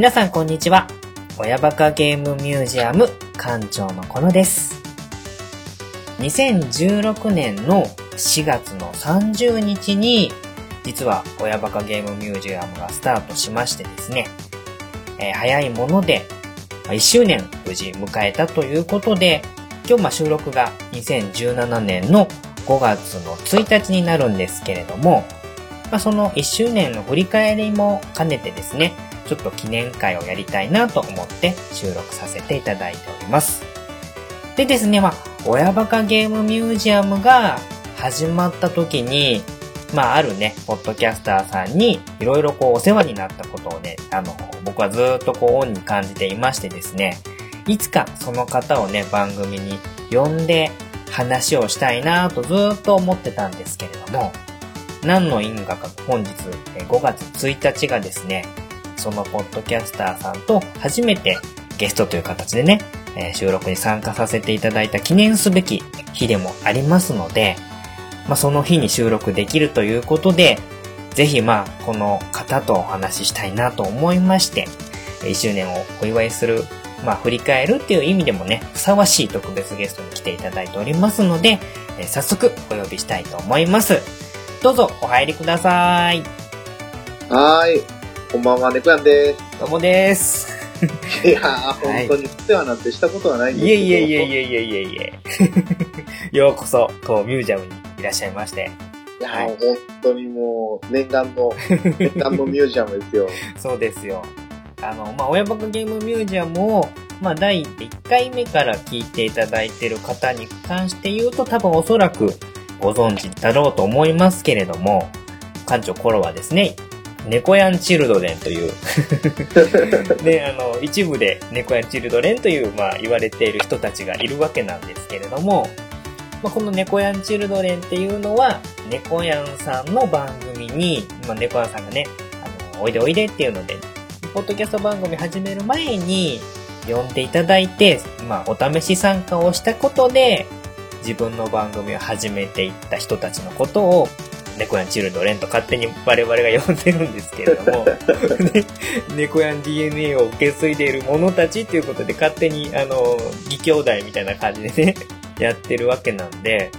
皆さんこんにちは。親バカゲームミュージアム館長のこのです。2016年の4月の30日に、実は親バカゲームミュージアムがスタートしましてですね、えー早いもので、1周年無事迎えたということで、今日ま収録が2017年の5月の1日になるんですけれども、まあ、その1周年の振り返りも兼ねてですね、ちょっと記念会をやりたいなと思って収録させていただいております。でですね、まあ、親バカゲームミュージアムが始まった時に、まあ、あるね、ポッドキャスターさんにいろいろこうお世話になったことをね、あの、僕はずっとこうオンに感じていましてですね、いつかその方をね、番組に呼んで話をしたいなとずっと思ってたんですけれども、何の因果か本日5月1日がですね、そのポッドキャスターさんと初めてゲストという形でね、えー収録に参加させていただいた記念すべき日でもありますので、まあ、その日に収録できるということで、ぜひまあ、この方とお話ししたいなと思いまして、1周年をお祝いする、まあ、振り返るっていう意味でもね、ふさわしい特別ゲストに来ていただいておりますので、えー早速お呼びしたいと思います。どうぞお入りください。はい。こんばんは、猫やんでどうもです。す。いやー、はい本当にお世話なんてしたことはないんですいけど。えいえいえいえいえいえいえ。ようこそ、当ミュージアムにいらっしゃいまして。いやー、はい本当にもう、念願の、念願のミュージアムですよ。そうですよ。あの、まあ、親バカゲームミュージアムを、まあ、第1回目から聞いていただいている方に関して言うと、多分おそらくご存知だろうと思いますけれども、館長コロはですね、猫やんチルドレンという、ね、あの、一部で猫やんチルドレンという、まあ、言われている人たちがいるわけなんですけれども、まあ、この猫やんチルドレンっていうのは、猫やんさんの番組に、まあ、猫やんさんがね、あの、おいでおいでっていうので、ポッドキャスト番組始める前に、呼んでいただいて、まあ、お試し参加をしたことで、自分の番組を始めていった人たちのことを、猫やんチルドレンと勝手に我々が呼んでるんですけれども、ね、猫やん DNA を受け継いでいる者たちっていうことで勝手に、あの、義兄弟みたいな感じでね、やってるわけなんで、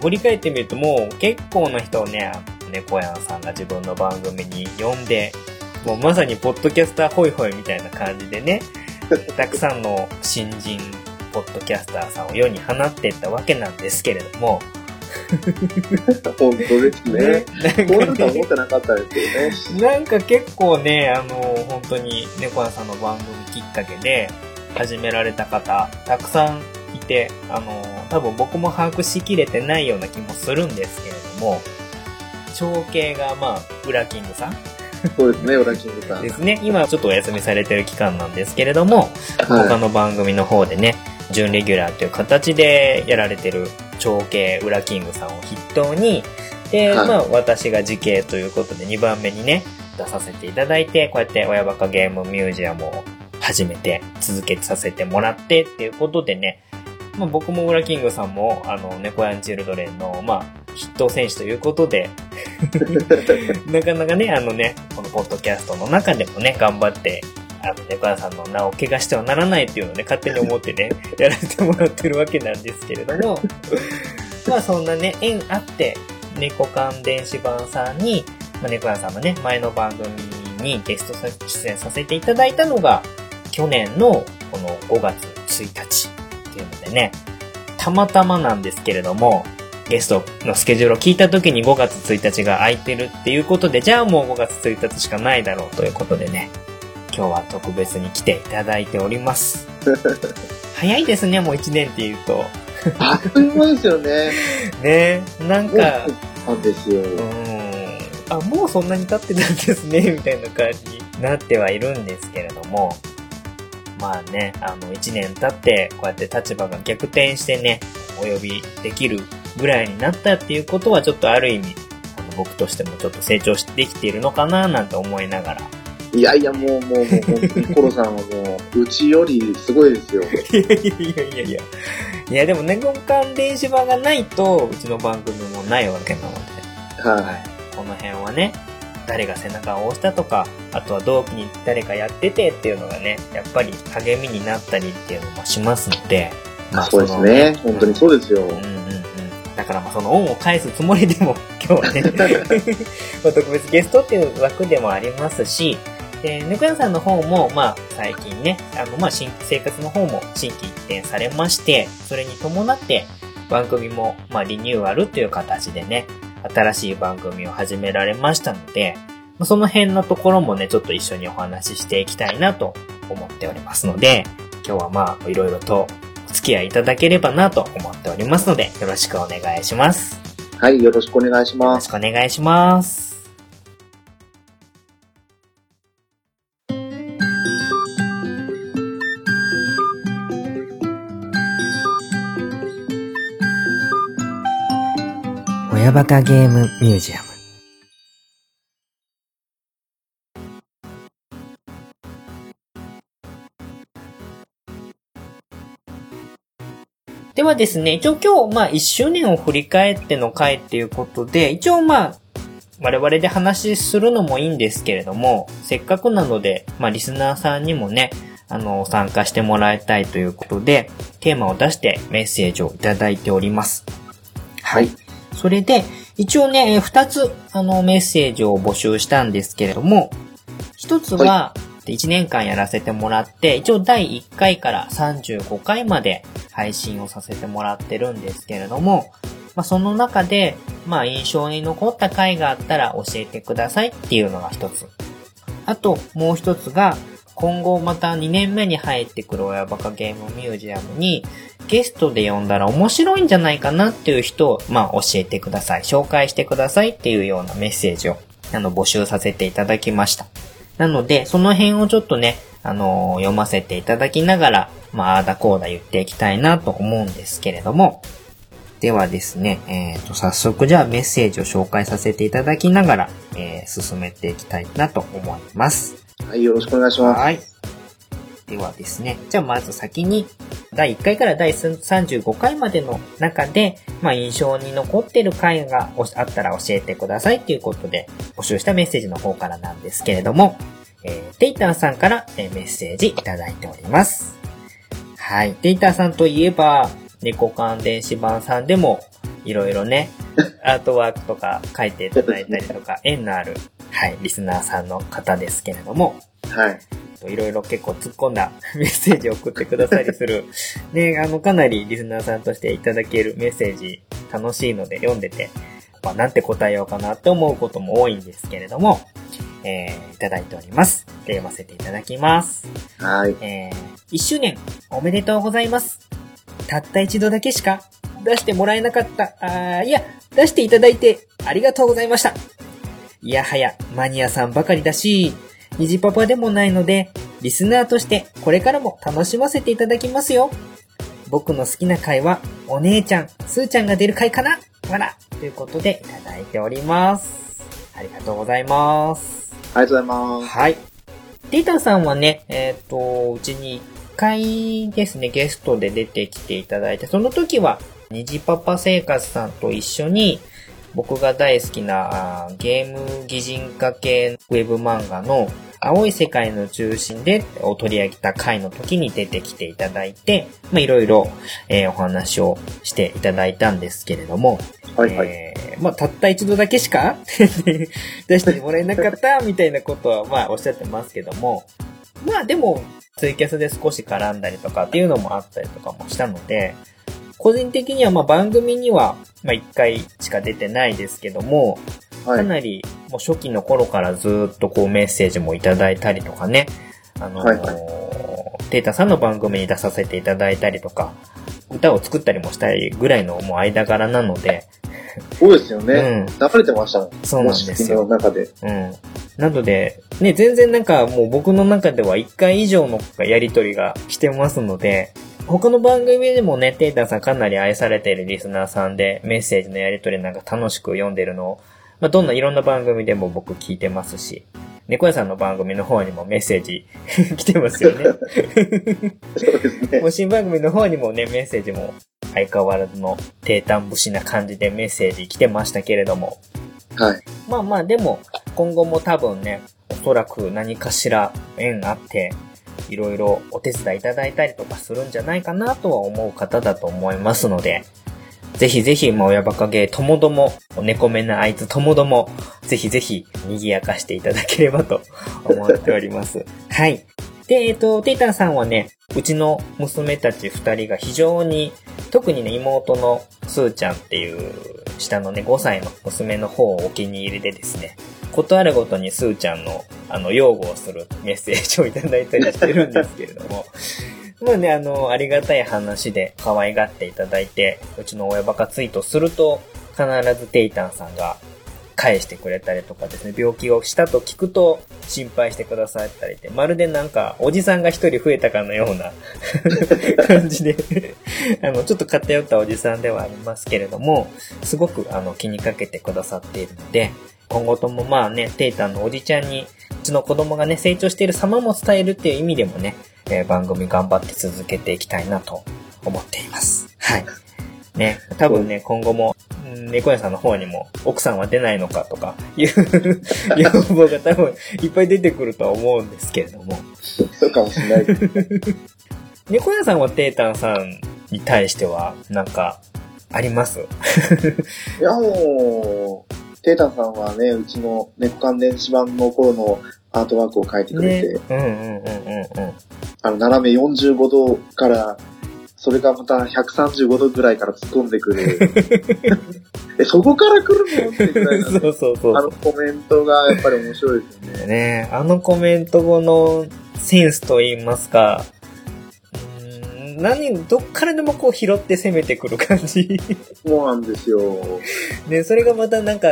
振り返ってみるともう結構な人をね、猫やんさんが自分の番組に呼んで、もうまさにポッドキャスターホイホイみたいな感じでね、たくさんの新人ポッドキャスターさんを世に放っていったわけなんですけれども、本当ですね。こうなると思ってなかったですよね。なんか結構ね、あの、本当に猫屋さんの番組きっかけで始められた方、たくさんいて、あの、多分僕も把握しきれてないような気もするんですけれども、長兄がまあ、ウラキングさんそうですね、オラキングさん。ですね。今ちょっとお休みされてる期間なんですけれども、他はの番組の方でね、準レギュラーという形でやられてる長兄ウラキングさんを筆頭に、で、はい。まあ私が時系ということで2番目にね、出させていただいて、こうやって親バカゲームミュージアムを始めて続けさせてもらってっていうことでね、まあ僕もウラキングさんも、あの、猫やんチルドレンの、まあ、筆頭選手ということで、なかなかね、あのね、このポッドキャストの中でもね、頑張って、あの、猫屋さんの名を怪我してはならないっていうのをね、勝手に思ってね、やらせてもらってるわけなんですけれども、まあそんなね、縁あって、猫缶電子版さんに、まあ、猫屋さんのね、前の番組にゲスト出演させていただいたのが、去年のこの5月1日っていうのでね、たまたまなんですけれども、ゲストのスケジュールを聞いた時に5月1日が空いてるっていうことで、じゃあもう5月1日しかないだろうということでね、今日は特別に来ていただいております。早いですね、もう1年って言うと。あっという間ですよね。ねなんか、なんですよ。うーん、あ、もうそんなに経ってたんですね、みたいな感じになってはいるんですけれども、まあね、あの、1年経って、こうやって立場が逆転してね、お呼びできるぐらいになったっていうことは、ちょっとある意味、あの僕としてもちょっと成長してきているのかな、なんて思いながら。いやいや、もう、もう、もう、本当にコロさんはもう、うちよりすごいですよ。い やいやいやいやいや。いや、でもね、猫缶電子版がないと、うちの番組もないわけなので。ははい。この辺はね、誰が背中を押したとか、あとは同期に誰かやっててっていうのがね、やっぱり励みになったりっていうのもしますので、まそうですね。本当にそうですよ。うんうんうん。だからまあその恩を返すつもりでも今日はね、まあ特別ゲストっていう枠でもありますし、で、ぬくやさんの方も、まあ、最近ね、あの、まあ、新、生活の方も新規一転されまして、それに伴って、番組も、まあ、リニューアルっていう形でね、新しい番組を始められましたので、その辺のところもね、ちょっと一緒にお話ししていきたいなと思っておりますので、今日はまあ、いろいろとお付き合いいただければなと思っておりますので、よろしくお願いします。はい、よろしくお願いします。よろしくお願いします。親バカゲームミュージアムではですね、一応今日、まあ、1周年を振り返っての回っていうことで、一応まあ、我々で話するのもいいんですけれども、せっかくなので、まあ、リスナーさんにもね、あの、参加してもらいたいということで、テーマを出してメッセージをいただいております。はい。それで、一応ね、二つ、あの、メッセージを募集したんですけれども、一つは、1年間やらせてもらって、一応第1回から35回まで配信をさせてもらってるんですけれども、まあ、その中で、まあ、印象に残った回があったら教えてくださいっていうのが一つ。あと、もう一つが、今後また2年目に入ってくる親バカゲームミュージアムにゲストで呼んだら面白いんじゃないかなっていう人を、まあ、教えてください。紹介してくださいっていうようなメッセージを、あの、募集させていただきました。なので、その辺をちょっとね、あのー、読ませていただきながら、まあ、あだこうだ言っていきたいなと思うんですけれども、ではですね、えっ、ー、と、早速じゃあメッセージを紹介させていただきながら、えー、進めていきたいなと思います。はい、よろしくお願いします。はい。ではですね、じゃあまず先に、第1回から第35回までの中で、まあ印象に残ってる回があったら教えてくださいということで、募集したメッセージの方からなんですけれども、えー、テイターさんから、えメッセージいただいております。はい。テイターさんといえば、猫缶電子版さんでも、いろいろね、アートワークとか書いていただいたりとか、縁のあるはい、リスナーさんの方ですけれども、はい。いろいろ結構突っ込んだ メッセージを送ってくださりする。ね、あの、かなりリスナーさんとしていただけるメッセージ楽しいので読んでて、まあ、なんて答えようかなって思うことも多いんですけれども、えー、いただいております。で、読ませていただきます。はい。えー、1周年おめでとうございます。たった一度だけしか出してもらえなかった、あいや、出していただいてありがとうございました。いやはや、マニアさんばかりだし、虹パパでもないので、リスナーとしてこれからも楽しませていただきますよ。僕の好きな回は、お姉ちゃん、すーちゃんが出る回かなわらということでいただいております。ありがとうございます。ありがとうございます。はい。データさんはね、えっ、ー、と、うちに1回ですね、ゲストで出てきていただいて、その時は、虹パパ生活さんと一緒に、僕が大好きなゲーム擬人化系ウェブ漫画の青い世界の中心でを取り上げた回の時に出てきていただいて、まあ、いろいろ、えー、お話をしていただいたんですけれども、はいはい。えー、まあ、たった一度だけしか 出してもらえなかったみたいなことは、まあ、おっしゃってますけども、まあ、でも、ツイキャスで少し絡んだりとかっていうのもあったりとかもしたので、個人的にはまあ番組にはまあ1回しか出てないですけども、かなりもう初期の頃からずっとこうメッセージもいただいたりとかね、あのーはいはい、テータさんの番組に出させていただいたりとか、歌を作ったりもしたいぐらいのもう間柄なので、そうですよね。うん。流れてましたもん。そうなんですよ。の中で。うん。なので、ね、全然なんかもう僕の中では1回以上のやりとりがしてますので、他の番組でもね、テイタンさんかなり愛されているリスナーさんで、メッセージのやり取りなんか楽しく読んでるのを、まあ、どんないろんな番組でも僕聞いてますし、猫屋さんの番組の方にもメッセージ 来てますよね。そうですね。もう新番組の方にもね、メッセージも相変わらずの低淡節な感じでメッセージ来てましたけれども、はい。まあまあでも、今後も多分ね、おそらく何かしら縁あって、いろいろお手伝いいただいたりとかするんじゃないかなとは思う方だと思いますので、ぜひぜひ、まあ、親バカゲーともども、猫目なあいつともども、ぜひぜひ、賑やかしていただければと思っております。はい。で、えっ、と、テイタンさんはね、うちの娘たち二人が非常に、特にね、妹のスーちゃんっていう、下のね、5歳の娘の方をお気に入りでですね、ことあるごとにスーちゃんの、あの、擁護をするメッセージをいただいたりしてるんですけれども、まあね、あの、ありがたい話で可愛がっていただいて、うちの親バカツイートすると、必ずテイタンさんが返してくれたりとかですね、病気をしたと聞くと心配してくださったりで、まるでなんか、おじさんが一人増えたかのような 感じであの、ちょっと偏ったおじさんではありますけれども、すごくあの、気にかけてくださっているので、今後ともまあね、テイタンのおじちゃんに、うちの子供がね、成長している様も伝えるっていう意味でもね、えー番組頑張って続けていきたいなと思っています。はい。ね、多分ね、今後も、猫屋さんの方にも、奥さんは出ないのかとか、いう 要望が多分いっぱい出てくるとは思うんですけれども、そうかもしれない。猫屋さんはテータンさんに対しては、なんか、ありますいや、もう、テータンさんはね、うちの猫関電子版の頃のアートワークを描いてくれて、ね。うんうんうんうんうん。あの、斜め45度から、それがまた135度ぐらいから突っ込んでくる。え、そこから来るの？ってぐらいのそうそうそうあのコメントがやっぱり面白いですよね。ねあのコメント後のセンスと言いますか、う何、どっからでもこう拾って攻めてくる感じ。そうなんですよ。で、それがまたなんか、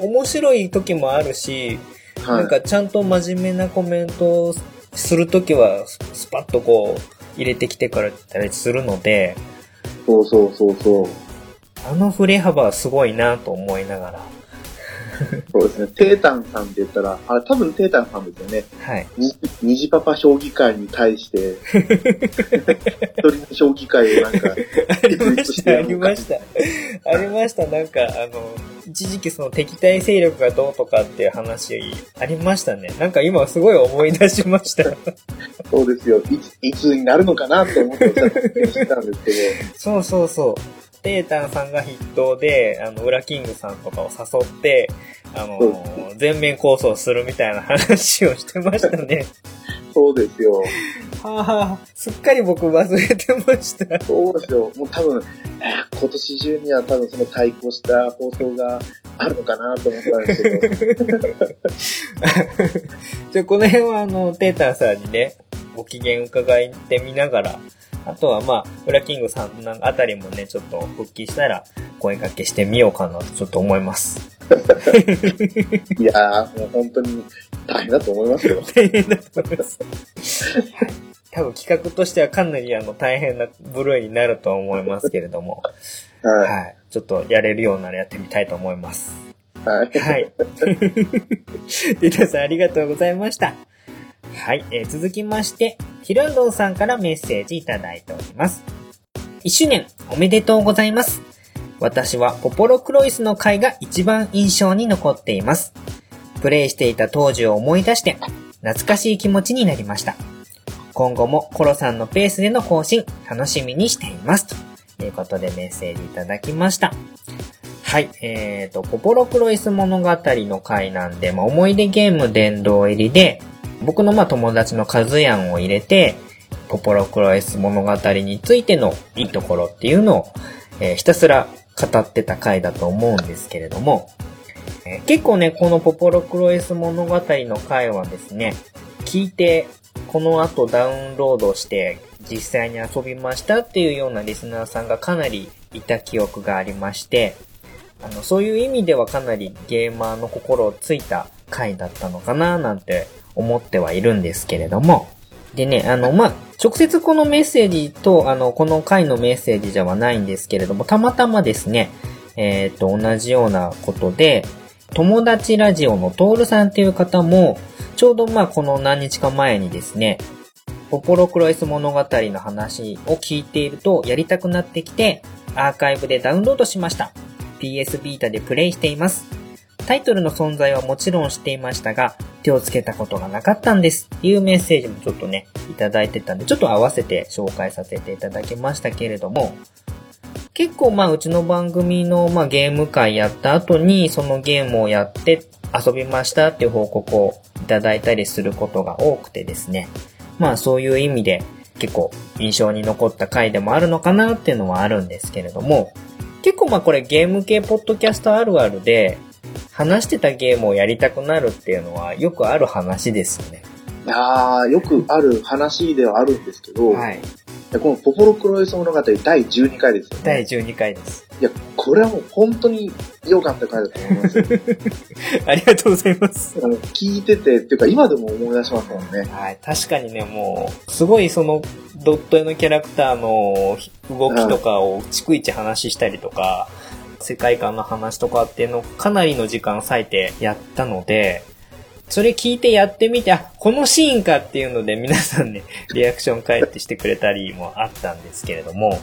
面白い時もあるし、はい。なんかちゃんと真面目なコメントをするときは、ススパッとこう、入れてきてからたりするので、そうそうそうそう。あの振れ幅はすごいなと思いながら。そうですね。テータンさんって言ったら、あれ多分テータンさんですよね。はい。に虹パパ将棋会に対して、一人の将棋会をなんか、ありました、ありました。ありました、なんか、あの、一時期その敵対勢力がどうとかっていう話ありましたね。なんか今すごい思い出しました。そうですよ。いつ、いつになるのかなと思ってたんですけど、そうそうそう。テータンさんが筆頭で、あの、ウラキングさんとかを誘って、あのそ、全面構想するみたいな話をしてましたね。そうですよ。はあ、すっかり僕忘れてました。そうですよ。もう多分、えー今年中には多分その対抗した放送があるのかなと思ったんですけど、じゃあ、この辺はあの、テータンさんにね、ご機嫌伺ってみながら、あとはまあ、ウラキングさんなんあたりもね、ちょっと復帰したら、声かけしてみようかなとちょっと思います。いやー、もう本当に大変だと思いますよ。大変だと思います。はい多分企画としてはかなりあの大変な部類になるとは思いますけれども、ははい。ちょっとやれるようならやってみたいと思います。い。はい。はい。デタさんありがとうございました。はい、えー続きまして、ヒルンドンさんからメッセージいただいております。1周年おめでとうございます。私はポポロクロイスの回が一番印象に残っています。プレイしていた当時を思い出して、懐かしい気持ちになりました。今後もコロさんのペースでの更新、楽しみにしています。ということでメッセージいただきました。はい、えーと、ポポロクロイス物語の回なんで、まあ、思い出ゲーム殿堂入りで、僕のまあ友達のカズヤンを入れて、ポポロクロイス物語についてのいいところっていうのを、えーひたすら語ってた回だと思うんですけれども、えー結構ね、このポポロクロイス物語の回はですね、聞いて、この後ダウンロードして実際に遊びましたっていうようなリスナーさんがかなりいた記憶がありまして、あの、そういう意味ではかなりゲーマーの心をついた回だったのかななんて思ってはいるんですけれども。でね、あの、まあ、直接このメッセージと、あの、この回のメッセージじゃはないんですけれども、たまたまですね、えっ、と、同じようなことで、友達ラジオのトールさんっていう方も、ちょうどまこの何日か前にですね、ポポロクロイス物語の話を聞いているとやりたくなってきて、アーカイブでダウンロードしました。PS ビータでプレイしています。タイトルの存在はもちろん知っていましたが、手をつけたことがなかったんです。っていうメッセージもちょっとね、いただいてたんで、ちょっと合わせて紹介させていただきましたけれども、結構まあうちの番組のまあゲーム会やった後にそのゲームをやって遊びましたっていう報告をいただいたりすることが多くてですね。まあそういう意味で結構印象に残った回でもあるのかなっていうのはあるんですけれども、結構まあこれゲーム系ポッドキャストあるあるで、話してたゲームをやりたくなるっていうのはよくある話ですよね。いやー、よくある話ではあるんですけど、はい。でこのポポロクロイス物語第12回ですよね。第12回です。いや、これはもう本当に良かった回だと思いますよ。ありがとうございます。あの聞いてて、っていうか今でも思い出しますもんね。はい。確かにね、もう、すごいその、ドット絵のキャラクターの動きとかを逐一話したりとか、世界観の話とかっていうのをかなりの時間割いてやったので、それ聞いてやってみて、あ、このシーンかっていうので皆さんね、リアクション返ってしてくれたりもあったんですけれども、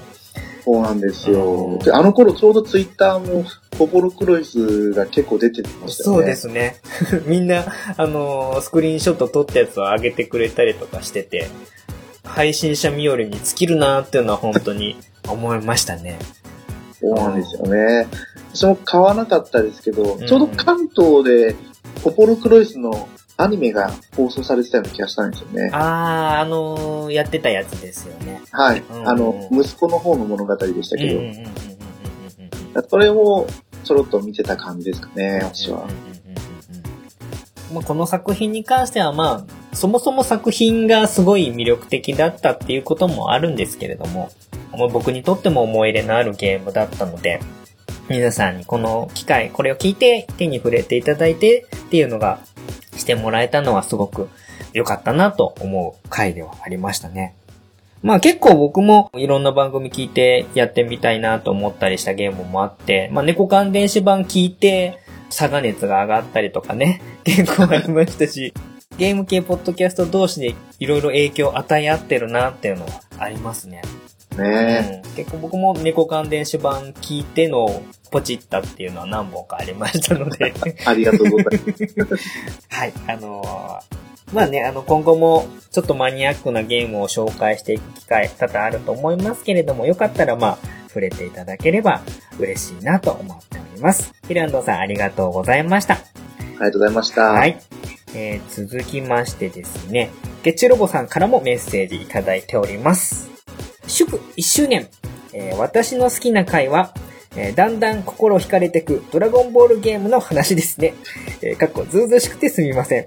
そうなんですうよん。で、あの頃ちょうどツイッターもポポロクロイスが結構出てましたよね。そうで。すね。みんな、あのースクリーンショット撮ったやつを上げてくれたりとかしてて、配信者見よりに尽きるなーっていうのは本当に思いましたね。そうなんですよね。私も買わなかったですけど、んちょうど関東でポポロクロイスのアニメが放送されてたような気がしたんですよね。あー、あのーやってたやつですよね。はい。うんあの、息子の方の物語でしたけど、うんうんうんうんうんうんうんそれをちょろっと見てた感じですかね、私はまあ、この作品に関してはまあ、そもそも作品がすごい魅力的だったっていうこともあるんですけれども、まあ僕にとっても思い入れのあるゲームだったので、皆さんにこの機会、これを聞いて手に触れていただいてっていうのがしてもらえたのはすごく良かったなと思う回ではありましたね。まあ結構僕もいろんな番組聞いてやってみたいなと思ったりしたゲームもあって、まあ猫缶電子版聞いて、差が熱が上がったりとかね、結構ありましたし、ゲーム系ポッドキャスト同士でいろいろ影響を与え合ってるなっていうのはありますね。ねうん、結構僕も猫缶電子版聞いてのポチったっていうのは何本かありましたので、ありがとうございます。はい、あのーまあね、あの、今後もちょっとマニアックなゲームを紹介していく機会多々あると思いますけれども、よかったらまあ、触れていただければ嬉しいなと思っております。ヒランドさんありがとうございました。ありがとうございました。はい。えー、続きましてですね、ゲチュロボさんからもメッセージいただいております。祝1周年、えー私の好きな回は、えーだんだん心惹かれてくドラゴンボールゲームの話ですね。えーかっこずうずしくてすみません。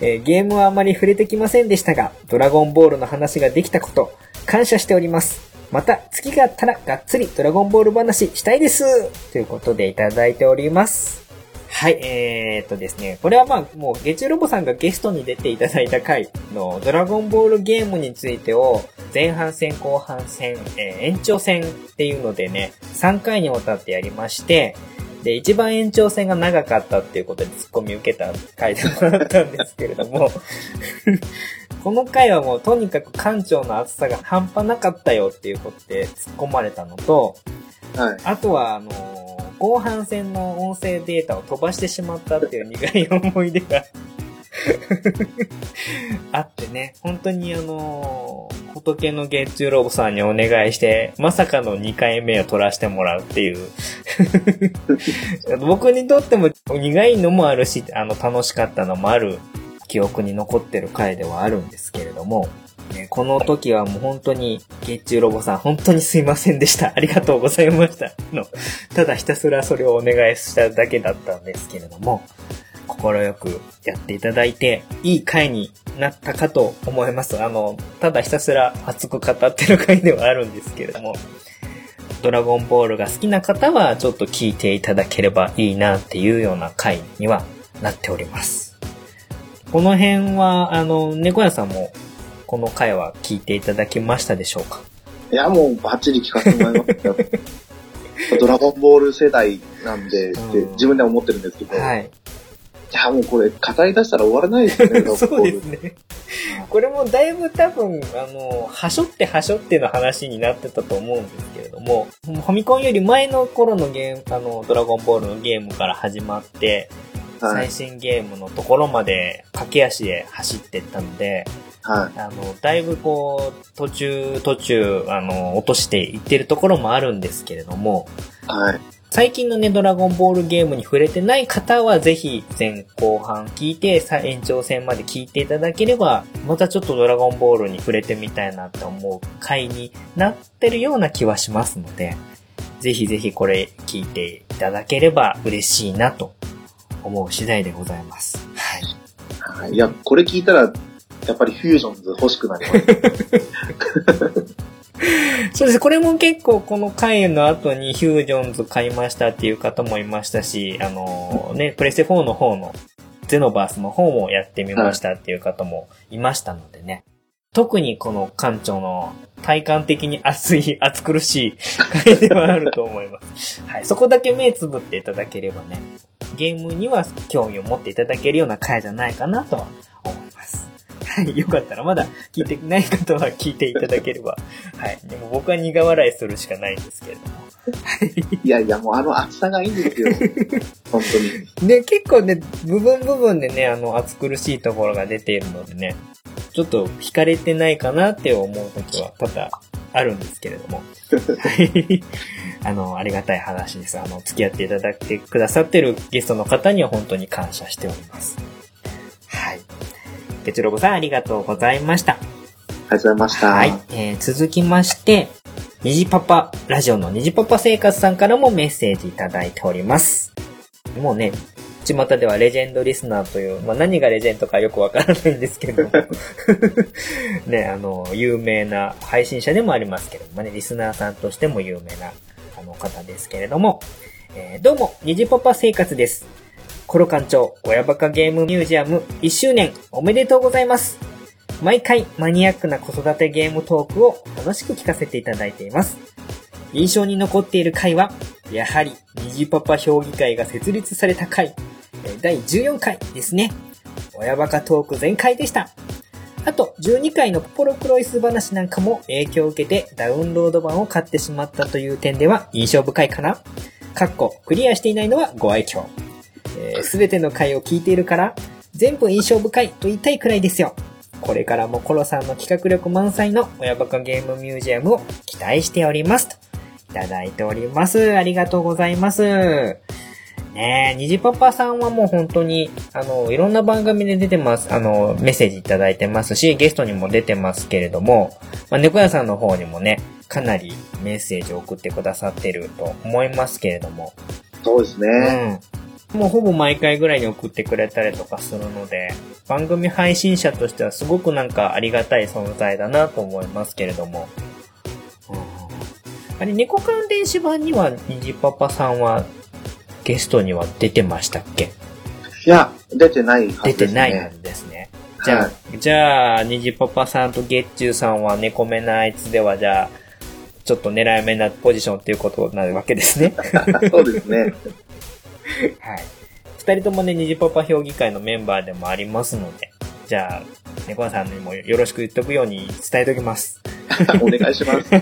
えーゲームはあまり触れてきませんでしたが、ドラゴンボールの話ができたこと、感謝しております。また、月があったらがっつりドラゴンボール話したいですということでいただいております。はい、えー、っとですね、これはまあ、もう、ゲチュロボさんがゲストに出ていただいた回のドラゴンボールゲームについてを、前半戦、後半戦、えー延長戦っていうのでね、3回にわたってやりまして、で、一番延長戦が長かったっていうことでツッコミ受けた回でもあったんですけれども、この回はもうとにかく館長の厚さが半端なかったよっていうことで突っ込まれたのと、はい。あとは、あのー後半戦の音声データを飛ばしてしまったっていう苦い思い出があってね、本当にあのー仏の月中ロボさんにお願いして、まさかの2回目を取らせてもらうっていう。僕にとっても苦いのもあるし、あの、楽しかったのもある記憶に残ってる回ではあるんですけれども、ね、この時はもう本当に、月中ロボさん、本当にすいませんでした。ありがとうございました。の、ただひたすらそれをお願いしただけだったんですけれども、心よくやっていただいて、いい回になったかと思います。あの、ただひたすら熱く語ってる回ではあるんですけれども、ドラゴンボールが好きな方はちょっと聞いていただければいいなっていうような回にはなっております。この辺は、あの、猫屋さんもこの回は聞いていただきましたでしょうか？いや、もうバッチリ聞かせてもらいましたよ。ドラゴンボール世代なんでってうん自分では思ってるんですけど、い、はい。や、もうこれ語り出したら終わらないですよね、そう。ですね。これもだいぶ多分、あの、はしょってはしょっての話になってたと思うんですけれども、ファミコンより前の頃のゲーム、あの、ドラゴンボールのゲームから始まって、最新ゲームのところまで駆け足で走ってったので、はい。あの、だいぶこう、途中、途中、あの、落としていってるところもあるんですけれども、はい。最近のね、ドラゴンボールゲームに触れてない方は、ぜひ前後半聞いて、さ延長戦まで聞いていただければ、またちょっとドラゴンボールに触れてみたいなって思う回になってるような気はしますので、ぜひぜひこれ聞いていただければ嬉しいなと思う次第でございます。はい。はい。いや、これ聞いたら、やっぱりフュージョンズ欲しくなります。そうです。これも結構この回の後にヒュージョンズ買いましたっていう方もいましたし、あのね、プレステ4の方のゼノバースの方もやってみましたっていう方もいましたのでね。特にこの館長の体感的に熱い、熱苦しい回ではあると思います。はい。そこだけ目つぶっていただければね、ゲームには興味を持っていただけるような回じゃないかなとは思います。はい。よかったらまだ聞いてない方は聞いていただければ。はい。でも僕は苦笑いするしかないんですけれども。いやいや、もうあの厚さがいいんですよ。本当に。で、結構ね、部分部分でね、あの、暑苦しいところが出ているのでね、ちょっと惹かれてないかなって思う時は多々あるんですけれども。はい。あの、ありがたい話です。あの、付き合っていただいてくださってるゲストの方には本当に感謝しております。はい。ペチロボさんありがとうございました。ありがとうございました。はい。えー続きまして、虹パパ、ラジオの虹パパ生活さんからもメッセージいただいております。もうね、巷ではレジェンドリスナーという、まあ、何がレジェンドかよくわからないんですけども、ね、あの、有名な配信者でもありますけどもね、リスナーさんとしても有名な、あの方ですけれども、えーどうも、虹パパ生活です。コロ館長、親バカゲームミュージアム1周年おめでとうございます。毎回マニアックな子育てゲームトークを楽しく聞かせていただいています。印象に残っている回は、やはり、虹パパ評議会が設立された回、第14回ですね。親バカトーク全開でした。あと、12回のポポロクロイス話なんかも影響を受けてダウンロード版を買ってしまったという点では印象深いかなかっこ、クリアしていないのはご愛嬌。すべての回を聞いているから、全部印象深いと言いたいくらいですよ。これからもコロさんの企画力満載の親バカゲームミュージアムを期待しております。と、いただいております。ありがとうございます。ねえ、にじパパさんはもう本当に、あの、いろんな番組で出てます。あの、メッセージいただいてますし、ゲストにも出てますけれども、まあ、猫屋さんの方にもね、かなりメッセージを送ってくださってると思いますけれども、そうですね。うん。もうほぼ毎回ぐらいに送ってくれたりとかするので、番組配信者としてはすごくなんかありがたい存在だなと思いますけれども。うん、あれ、猫関連詞版には、にじパパさんはゲストには出てましたっけ？いや、出てないはず出ですね。てないはずですね。じゃあ、じゃあ、にじパパさんとゲッチューさんは猫目なあいつでは、じゃあ、ちょっと狙い目なポジションっていうことになるわけですね。はい、そうですね。はい。二人ともね、虹パパ評議会のメンバーでもありますので、じゃあ、猫屋さんにもよろしく言っとくように伝えておきます。お願いします。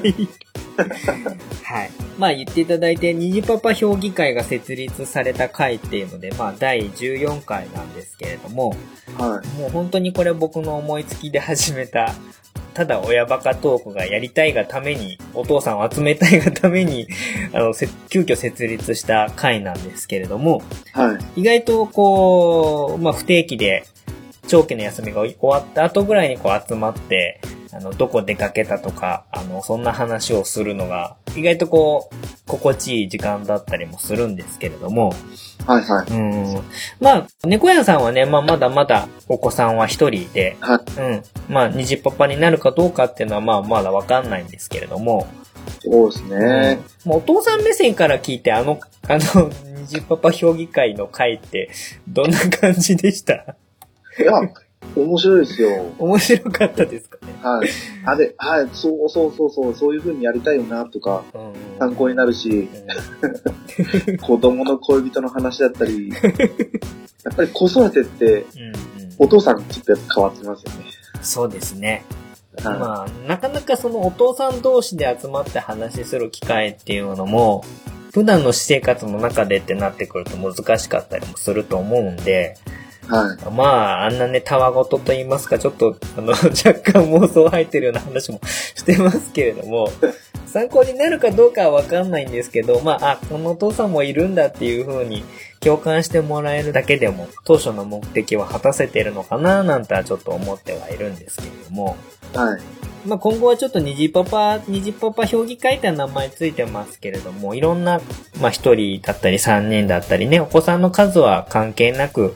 はい。まあ言っていただいて、虹パパ評議会が設立された回っていうので、まあ第14回なんですけれども、はもう本当にこれ僕の思いつきで始めた、ただ親バカトークがやりたいがために、お父さんを集めたいがために、あの、せ急遽設立した回なんですけれども、い。はい。意外とこう、まあ不定期で、長期の休みが終わった後ぐらいにこう集まって、あの、どこ出かけたとか、あの、そんな話をするのが、意外とこう、心地いい時間だったりもするんですけれども、はいはい。うん。まあ、猫屋さんはね、まあまだまだお子さんは一人で、はい。うん。まあ、虹パパになるかどうかっていうのはまあまだわかんないんですけれども、そうですね。もうお父さん目線から聞いて、あの、あの、虹パパ評議会の会って、どんな感じでした？いや、面白いですよ。面白かったですか？ね。はい。あれ、はい、そうそうそうそう、そういう風にやりたいよな、とか、うん。参考になるし、う 子供の恋人の話だったり、やっぱり子育てって、ん。うん。お父さんちょっとやっぱ変わってますよね。そうですね。はい。まあ、なかなかそのお父さん同士で集まって話する機会っていうのも、普段の私生活の中でってなってくると難しかったりもすると思うんで、はい。まあ、あんなね、たわごとと言いますか、ちょっと、あの、若干妄想入ってるような話もしてますけれども、参考になるかどうかはわかんないんですけど、まあ、あ、このお父さんもいるんだっていう風に共感してもらえるだけでも、当初の目的は果たせてるのかな、なんてはちょっと思ってはいるんですけれども、はい。まあ、今後はちょっと虹パパ、虹パパ評議会って名前ついてますけれども、いろんな、まあ、一人だったり三人だったりね、お子さんの数は関係なく、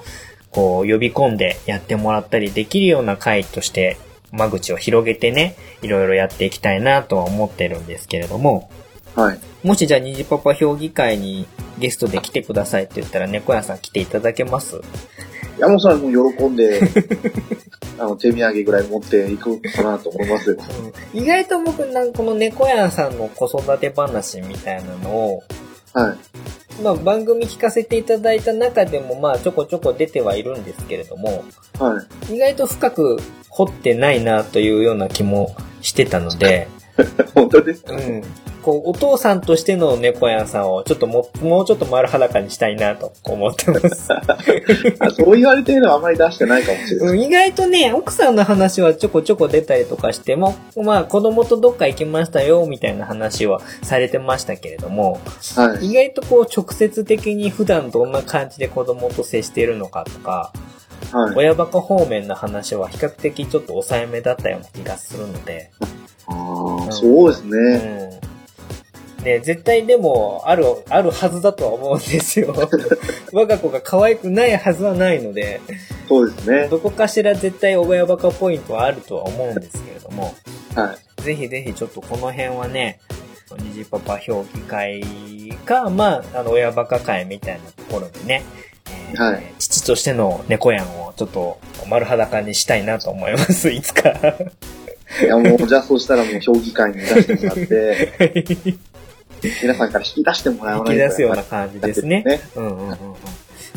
こう、呼び込んでやってもらったりできるような会として、間口を広げてね、いろいろやっていきたいなとは思ってるんですけれども、はい。もしじゃあ虹パパ評議会にゲストで来てくださいって言ったら猫屋さん来ていただけます？いや、もうそれはもう喜んで、あの、手土産ぐらい持っていくかなと思います。意外と僕なんかこの猫屋さんの子育て話みたいなのを、はい。まあ番組聞かせていただいた中でもまあちょこちょこ出てはいるんですけれども、はい。意外と深く掘ってないなというような気もしてたので、本当ですか、うん。こう、お父さんとしての猫屋さんをちょっとも、もうちょっと丸裸にしたいなと思ってます。あそう言われてるのはあまり出してないかもしれない。うん意外とね、奥さんの話はちょこちょこ出たりとかしても、まあ子供とどっか行きましたよ、みたいな話はされてましたけれども、はい。意外とこう直接的に普段どんな感じで子供と接しているのかとか、はい。親バカ方面の話は比較的ちょっと抑えめだったような気がするので、ああ、そうですうね。ん。ね、絶対でも、ある、あるはずだとは思うんですよ。我が子が可愛くないはずはないので、そうですね。どこかしら絶対親バカポイントはあるとは思うんですけれども、はい。ぜひぜひちょっとこの辺はね、虹パパ評議会か、まあ、あの、親バカ会みたいなところでね、えーはい父としての猫やんをちょっと丸裸にしたいなと思います、いつか。いや、もう、じゃあそうしたらもう評議会に出してもらって、皆さんから引き出してもらわないと。引き出すような感じですね。ね。うんうんうんうん。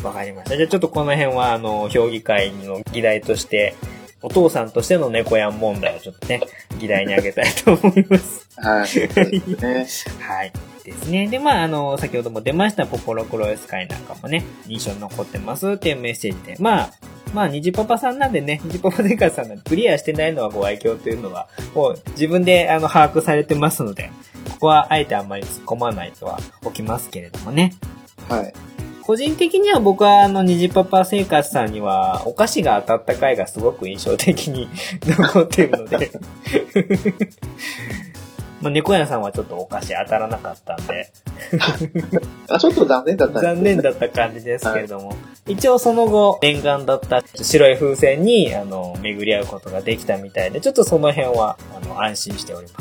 わかりました。じゃあちょっとこの辺は、あの、評議会の議題として、お父さんとしての猫やん問題をちょっとね、議題にあげたいと思います。はい。はい。ですね。で、まあ、あの、先ほども出ました、ポポロクロエス会なんかもね、印象に残ってますっていうメッセージで、まあ、まあ、虹パパさんなんでね、虹パパデカさんがクリアしてないのはご愛嬌というのは、もう自分であの把握されてますので、ここはあえてあんまり突っ込まないとはおきますけれどもね。はい。個人的には僕はあの、虹パパ生活さんには、お菓子が当たった回がすごく印象的に 残っているので。まあ、猫屋さんはちょっとお菓子当たらなかったんで、あ、ちょっと残念だったんです残念だった感じですけれども、一応その後、念願だった白い風船に、あの、巡り合うことができたみたいで、ちょっとその辺は、あの、安心しておりま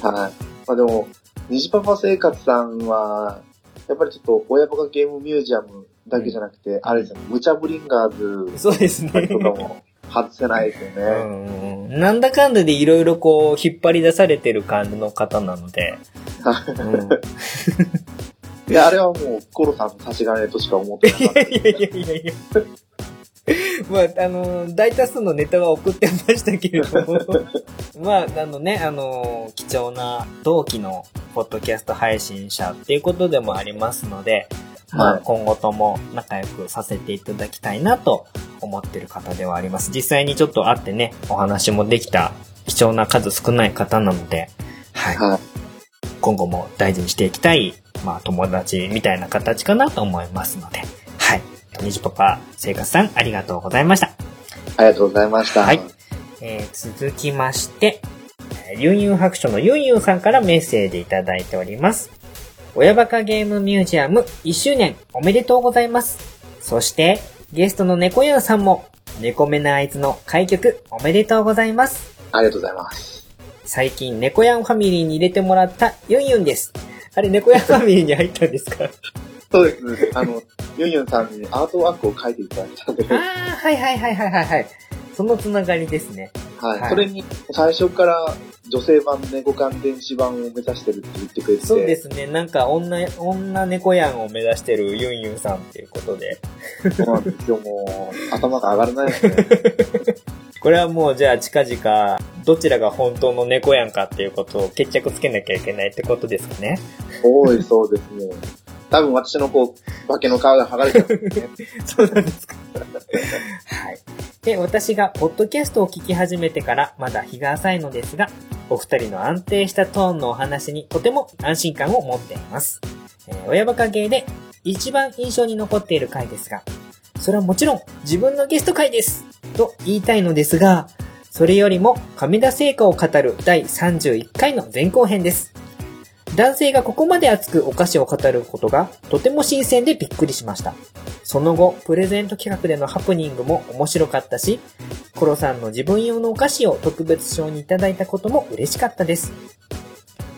す。はい。まあでも、虹パパ生活さんは、やっぱりちょっと親バカゲームミュージアムだけじゃなくて、あれですよね、ムチャブリンガーズそうですね。とかも外せないですよね。うんうんなんだかんだでいろいろこう、引っ張り出されてる感じの方なので、うんいや、あれはもう、コロさんの差し金としか思ってなかった。いやいやいやいや。まあ、あの、大多数のネタは送ってましたけれども、まあ、あのね、あの、貴重な同期のポッドキャスト配信者っていうことでもありますので、まあ、はい今後とも仲良くさせていただきたいなと思ってる方ではあります。実際にちょっと会ってね、お話もできた貴重な数少ない方なので、はい。はい。今後も大事にしていきたい、まあ友達みたいな形かなと思いますので、はい。にじパパ生活さんありがとうございました。ありがとうございました。はいえー続きまして、えーユンユン白書のユンユンさんからメッセージいただいております。親バカゲームミュージアム1周年おめでとうございます。そして、ゲストの猫やんさんも、猫目なあいつの開局おめでとうございます。ありがとうございます。最近猫やんファミリーに入れてもらったユンユンです。あれ、猫やんファミリーに入ったんですか？そうですね。あの、ユンユンさんにアートワークを書いていただいたんで、ああ、はいはいはいはいはいはい。そのつながりですね。はい。はいそれに、最初から女性版猫缶電子版を目指してるって言ってくれてて。そうですね。なんか女、女猫やんを目指してるユンユンさんっていうことで。そうなんですよ、もう、頭が上がらないですね。これはもうじゃあ近々、どちらが本当の猫やんかっていうことを決着つけなきゃいけないってことですかね。多いそうですね。多分私のこう、化けの皮が剥がれてますね。そうなんですか。はい。で、私がポッドキャストを聞き始めてからまだ日が浅いのですが、お二人の安定したトーンのお話にとても安心感を持っています。えー親バカ芸で一番印象に残っている回ですが、それはもちろん自分のゲスト回ですと言いたいのですが、それよりも亀田製菓を語る第31回の前後編です。男性がここまで熱くお菓子を語ることがとても新鮮でびっくりしました。その後、プレゼント企画でのハプニングも面白かったし、コロさんの自分用のお菓子を特別賞にいただいたことも嬉しかったです。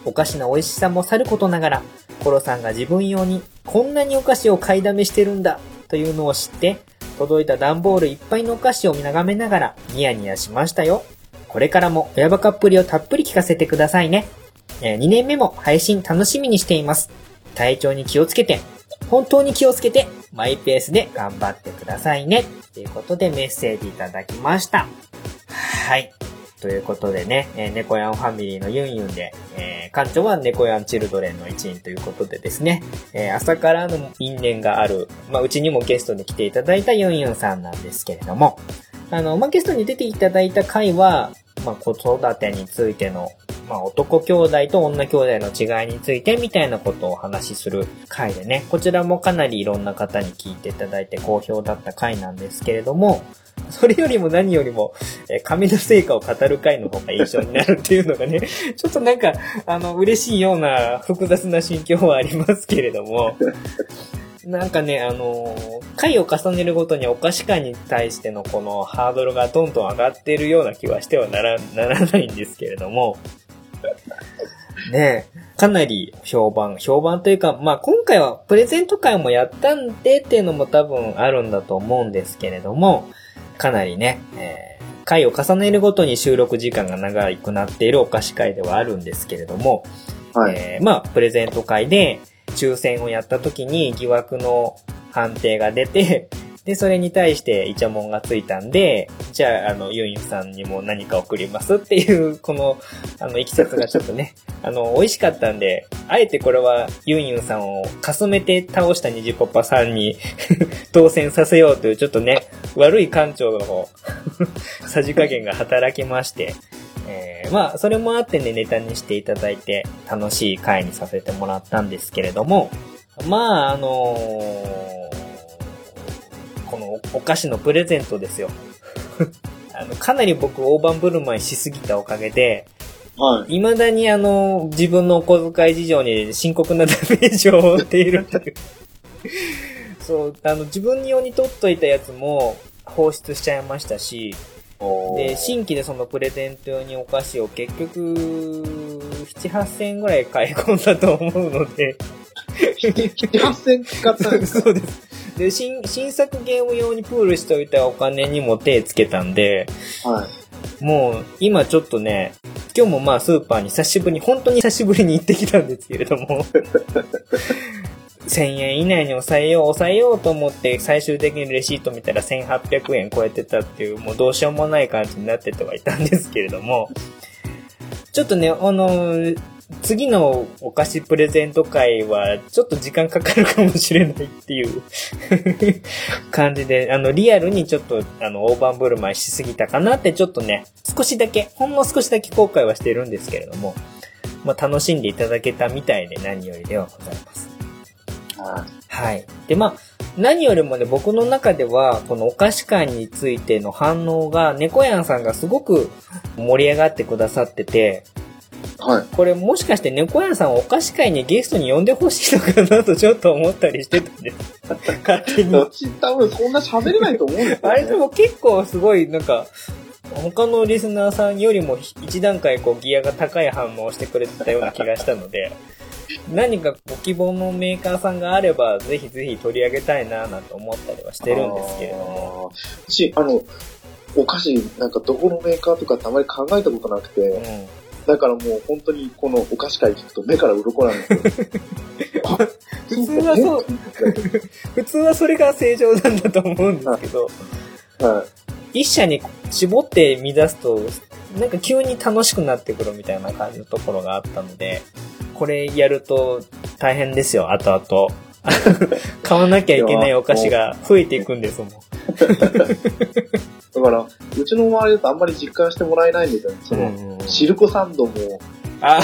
お菓子の美味しさもさることながら、コロさんが自分用にこんなにお菓子を買いだめしてるんだというのを知って、届いた段ボールいっぱいのお菓子を眺めながらニヤニヤしましたよ。これからも親バカっぷりをたっぷり聞かせてくださいね。えー2年目も配信楽しみにしています。体調に気をつけて、本当に気をつけて、マイペースで頑張ってくださいね。ということでメッセージいただきました。はい。ということでね、えー、猫やんファミリーのユンユンで、えー、館長は猫やんチルドレンの一員ということでですね、えー朝からの因縁がある、まあ、うちにもゲストに来ていただいたユンユンさんなんですけれども、あの、まあ、ゲストに出ていただいた回は、まあ、子育てについての、まあ、男兄弟と女兄弟の違いについてみたいなことをお話しする回でね、こちらもかなりいろんな方に聞いていただいて好評だった回なんですけれども、それよりも何よりも、えー紙の成果を語る回の方が印象になるっていうのがね、ちょっとなんか、あの、嬉しいような複雑な心境はありますけれども、なんかね、あのー回を重ねるごとにお菓子感に対してのこのハードルがどんどん上がっているような気はしてはなら、ならないんですけれども、ね、かなり評判、評判というか、まあ今回はプレゼント会もやったんでっていうのも多分あるんだと思うんですけれども、かなりね、えー回を重ねるごとに収録時間が長くなっているお菓子会ではあるんですけれども、はい。えーまあ、プレゼント会で抽選をやった時に疑惑の判定が出て、で、それに対してイチャモンがついたんで、じゃあ、あの、ユンユンさんにも何か送りますっていう、この、あの、いきさつがちょっとね、あの、美味しかったんで、あえてこれはユンユンさんをかすめて倒したニジパパさんに 当選させようという、ちょっとね、悪い館長の方 さじ加減が働きまして、えーまあ、それもあってね、ネタにしていただいて、楽しい回にさせてもらったんですけれども、まあ、あのーこのおお菓子のプレゼントですよ。あの、かなり僕大盤振る舞いしすぎたおかげで、はい。未だにあの、自分のお小遣い事情に深刻なダメージを負っているという。そう、あの、自分用に取っといたやつも放出しちゃいましたし、で、新規でそのプレゼント用にお菓子を結局、7、8000円ぐらい買い込んだと思うので、7、8000使ったんですか？そうです。で、新、新作ゲーム用にプールしておいたお金にも手つけたんで、はい。もう、今ちょっとね、今日もまあスーパーに久しぶりに、本当に久しぶりに行ってきたんですけれども、1000円以内に抑えよう、抑えようと思って最終的にレシート見たら1800円超えてたっていう、もうどうしようもない感じになっててはいたんですけれども、ちょっとね、あの、次のお菓子プレゼント会は、ちょっと時間かかるかもしれないっていう 感じで、あの、リアルにちょっと、あの、大盤振る舞いしすぎたかなって、ちょっとね、少しだけ、ほんの少しだけ後悔はしてるんですけれども、まあ、楽しんでいただけたみたいで何よりではございます。はい。で、まあ、何よりもね、僕の中では、このお菓子会についての反応が、猫やんさんがすごく盛り上がってくださってて、はい。これもしかして猫やんさんをお菓子会にゲストに呼んでほしいのかなとちょっと思ったりしてたんです。勝手に。私多分そんな喋れないと思うんですよ、ね。あれでも結構すごい、なんか、他のリスナーさんよりも一段階こうギアが高い反応をしてくれてたような気がしたので、何かご希望のメーカーさんがあれば、ぜひぜひ取り上げたいなぁなんて思ったりはしてるんですけれども。あー。し、あの、お菓子、なんかどこのメーカーとかってあまり考えたことなくて、うん。だからもう本当にこのお菓子会聞くと目から鱗なんですよ。あ 普通はそう普通はそれが正常なんだと思うんですけど、は一社に絞って見出すと、なんか急に楽しくなってくるみたいな感じのところがあったので、これやると大変ですよ、後々。買わなきゃいけないお菓子が増えていくんですもん。い。だから、うちの周りだとあんまり実感してもらえないんですよね。その、うんシルコサンドもあ、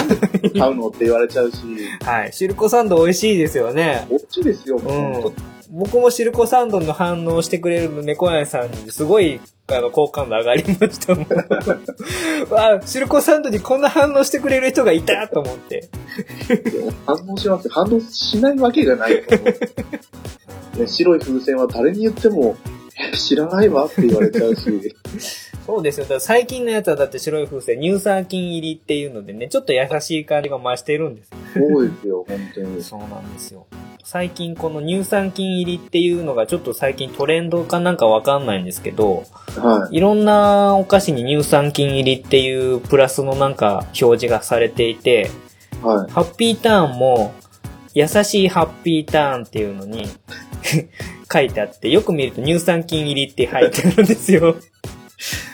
買うのって言われちゃうし、はい。シルコサンド美味しいですよね。こっちですよ、ん本当僕もシルコサンドの反応してくれる猫屋さんにすごいあの好感度上がりましたもん。わあ、シルコサンドにこんな反応してくれる人がいたと思って。反応します反応しないわけがないと思う。ね、白い風船は誰に言っても、え知らないわって言われちゃうし、そうですよ。だ最近のやつはだって白い風船、乳酸菌入りっていうのでね、ちょっと優しい感じが増してるんです。そうですよ、本当に。そうなんですよ。最近この乳酸菌入りっていうのがちょっと最近トレンドかなんかわかんないんですけど、はい。いろんなお菓子に乳酸菌入りっていうプラスのなんか表示がされていて、はい。ハッピーターンも、優しいハッピーターンっていうのに 書いてあって、よく見ると乳酸菌入りって書いてあるんですよ。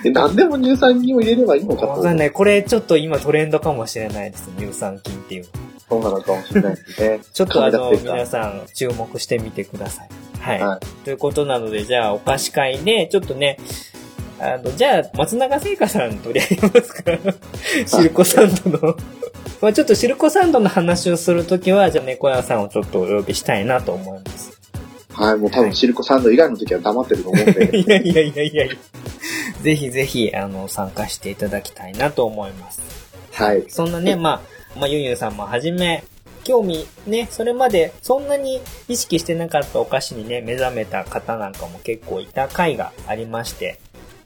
え、何でも乳酸菌を入れればいいのかと。わかんない。これちょっと今トレンドかもしれないです。乳酸菌っていう。そうなのかもしれないですね。ちょっとあの、皆さん注目してみてください。はい。はということなので、じゃあお菓子会で、ちょっとね、あの、じゃあ、松永製菓さん取り上げますか？シルコサンドの。まあちょっとシルコサンドの話をするときは、じゃあ猫屋さんをちょっとお呼びしたいなと思います。はい、もう多分シルコサンド以外の時は黙ってると思うんで。いやいやいやいやいや。ぜひぜひ、あの、参加していただきたいなと思います。はい。そんなね、まあ、まあ、ゆんゆんさんもはじめ、興味ね、それまでそんなに意識してなかったお菓子にね、目覚めた方なんかも結構いた回がありまして、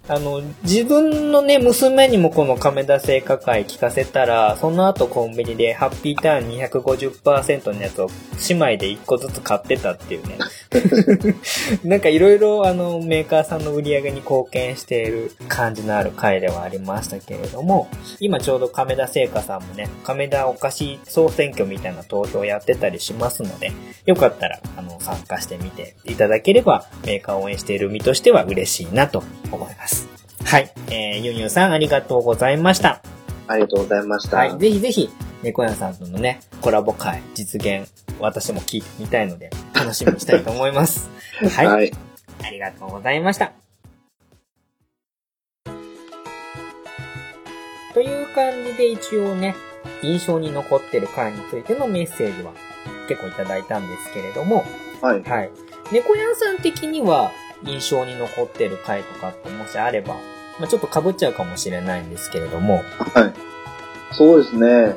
あの、自分のね、娘にもこの亀田製菓会聞かせたら、その後コンビニでハッピーターン250%のやつを姉妹で1個ずつ買ってたっていうね。なんかいろいろあのメーカーさんの売り上げに貢献している感じのある回ではありましたけれども、今ちょうど亀田製菓さんもね、亀田お菓子総選挙みたいな投票やってたりしますので、よかったら参加してみていただければメーカーを応援している身としては嬉しいなと思います。はい。えー、ユンユンさんありがとうございました。ありがとうございました。はい。ぜひぜひ、猫屋さんとのね、コラボ会実現、私も聞いてみたいので、楽しみにしたいと思います。はい。はい。ありがとうございました。という感じで一応ね、印象に残ってる回についてのメッセージは結構いただいたんですけれども、はい。はい。猫屋さん的には印象に残ってる回とかってもしあれば、まあ、ちょっと被っちゃうかもしれないんですけれども、はい。そうですね。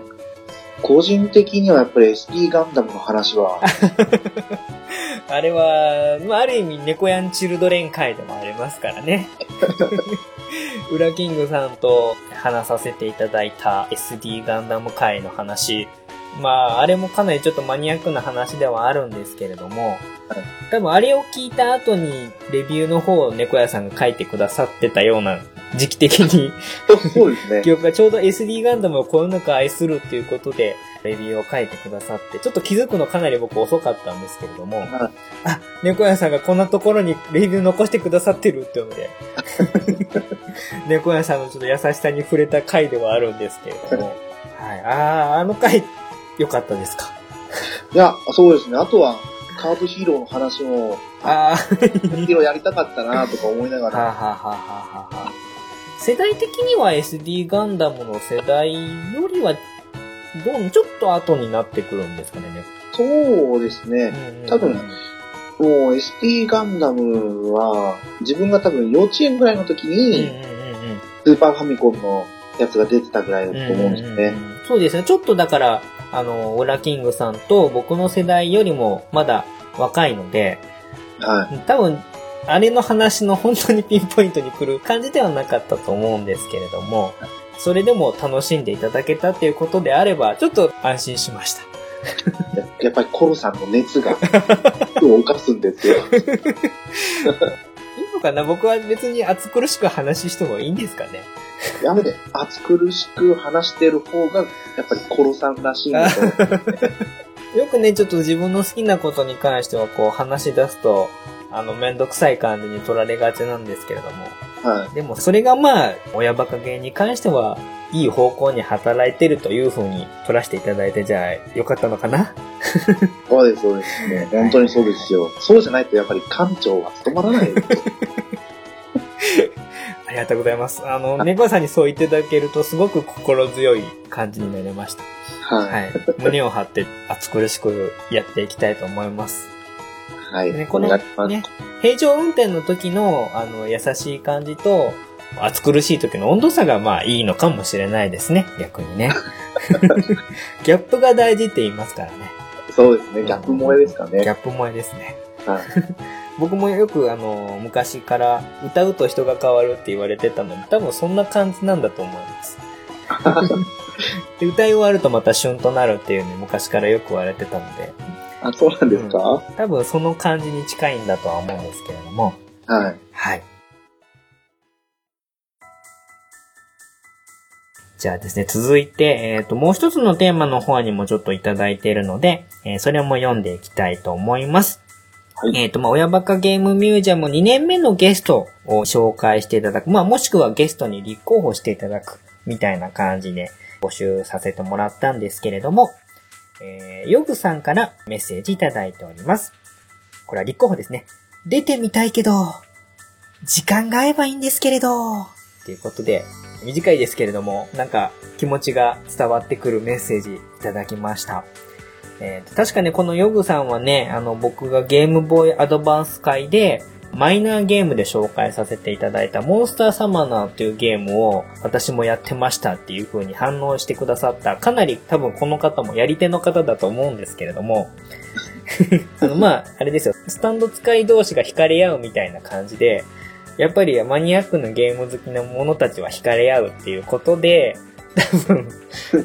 個人的にはやっぱり SD ガンダムの話は、あれは、まあ、ある意味、猫やんチルドレン会でもありますからね。ウラキングさんと話させていただいた SD ガンダム会の話。まあ、あれもかなりちょっとマニアックな話ではあるんですけれども、多分あれを聞いた後にレビューの方を猫屋さんが書いてくださってたような時期的にそうですね。記憶がちょうど SD ガンダムをこよなく愛するっていうことで、レビューを書いてくださって、ちょっと気づくのかなり僕遅かったんですけれども、はい。あ、猫屋さんがこんなところにレビュー残してくださってるっていうので、猫屋さんのちょっと優しさに触れた回ではあるんですけれども、はい、あー、あの回、良かったですか？いや、そうですね。あとは、カードヒーローの話も、あヒーローやりたかったなとか思いながら、あはあはあはあ、世代的には SD ガンダムの世代よりは、どう、ちょっと後になってくるんですかね、そうですね。多分もう SD ガンダムは、自分が多分幼稚園ぐらいの時に、スーパーファミコンのやつが出てたぐらいだと思うんですよね。そうですね。ちょっとだから、あの、オラキングさんと僕の世代よりもまだ若いので、はい。多分、あれの話の本当にピンポイントに来る感じではなかったと思うんですけれども、それでも楽しんでいただけたっていうことであれば、ちょっと安心しました。ややっぱりコロさんの熱が、を犯すんですよ。今かな？僕は別に暑苦しく話してもいいんですかね？やめて、暑苦しく話してる方が、やっぱりコロさんらしいんだと。よくね、ちょっと自分の好きなことに関してはこう話し出すと、あの、めんどくさい感じに取られがちなんですけれども。はい。でもそれがまあ、親バカ芸に関しては、いい方向に働いてるという風に取らせていただいて、じゃあ、よかったのかな？そうです、そうですね。本当にそうですよ。そうじゃないとやっぱり館長は務まらないですよ。ありがとうございます。あの、猫さんにそう言っていただけると、すごく心強い感じになりました。は。はいい。胸を張って暑苦しくやっていきたいと思います。はい。ね、この。ね、平常運転の時の、あの、優しい感じと、暑苦しい時の温度差がまあいいのかもしれないですね。逆にね。ギャップが大事って言いますからね。そうですね。ギャップ萌えですかね。ギャップ萌えですね。はい。僕もよくあの、昔から歌うと人が変わるって言われてたのに、多分そんな感じなんだと思います。で歌い終わるとまた旬となるっていうね、昔からよく言われてたので、あ、そうなんですか、多分その感じに近いんだとは思うんですけれども、はい。はい。じゃあですね、続いて、えっ、と、もう一つのテーマの方にもちょっといただいているので、えーそれも読んでいきたいと思います。はいえっ、と、まあ、親バカゲームミュージアム2年目のゲストを紹介していただく。まあ、もしくはゲストに立候補していただく。みたいな感じで募集させてもらったんですけれども、えー、ヨグさんからメッセージいただいております。これは立候補ですね。出てみたいけど、時間が合えばいいんですけれど、ということで、短いですけれども、なんか気持ちが伝わってくるメッセージいただきました。えー確かね、このヨグさんはね、あの、僕がゲームボーイアドバンス会で、マイナーゲームで紹介させていただいたモンスターサマナーというゲームを私もやってましたっていう風に反応してくださった、かなり多分この方もやり手の方だと思うんですけれども、あの、まあ、あれですよ、スタンド使い同士が惹かれ合うみたいな感じで、やっぱりマニアックなゲーム好きな者たちは惹かれ合うっていうことで、多分、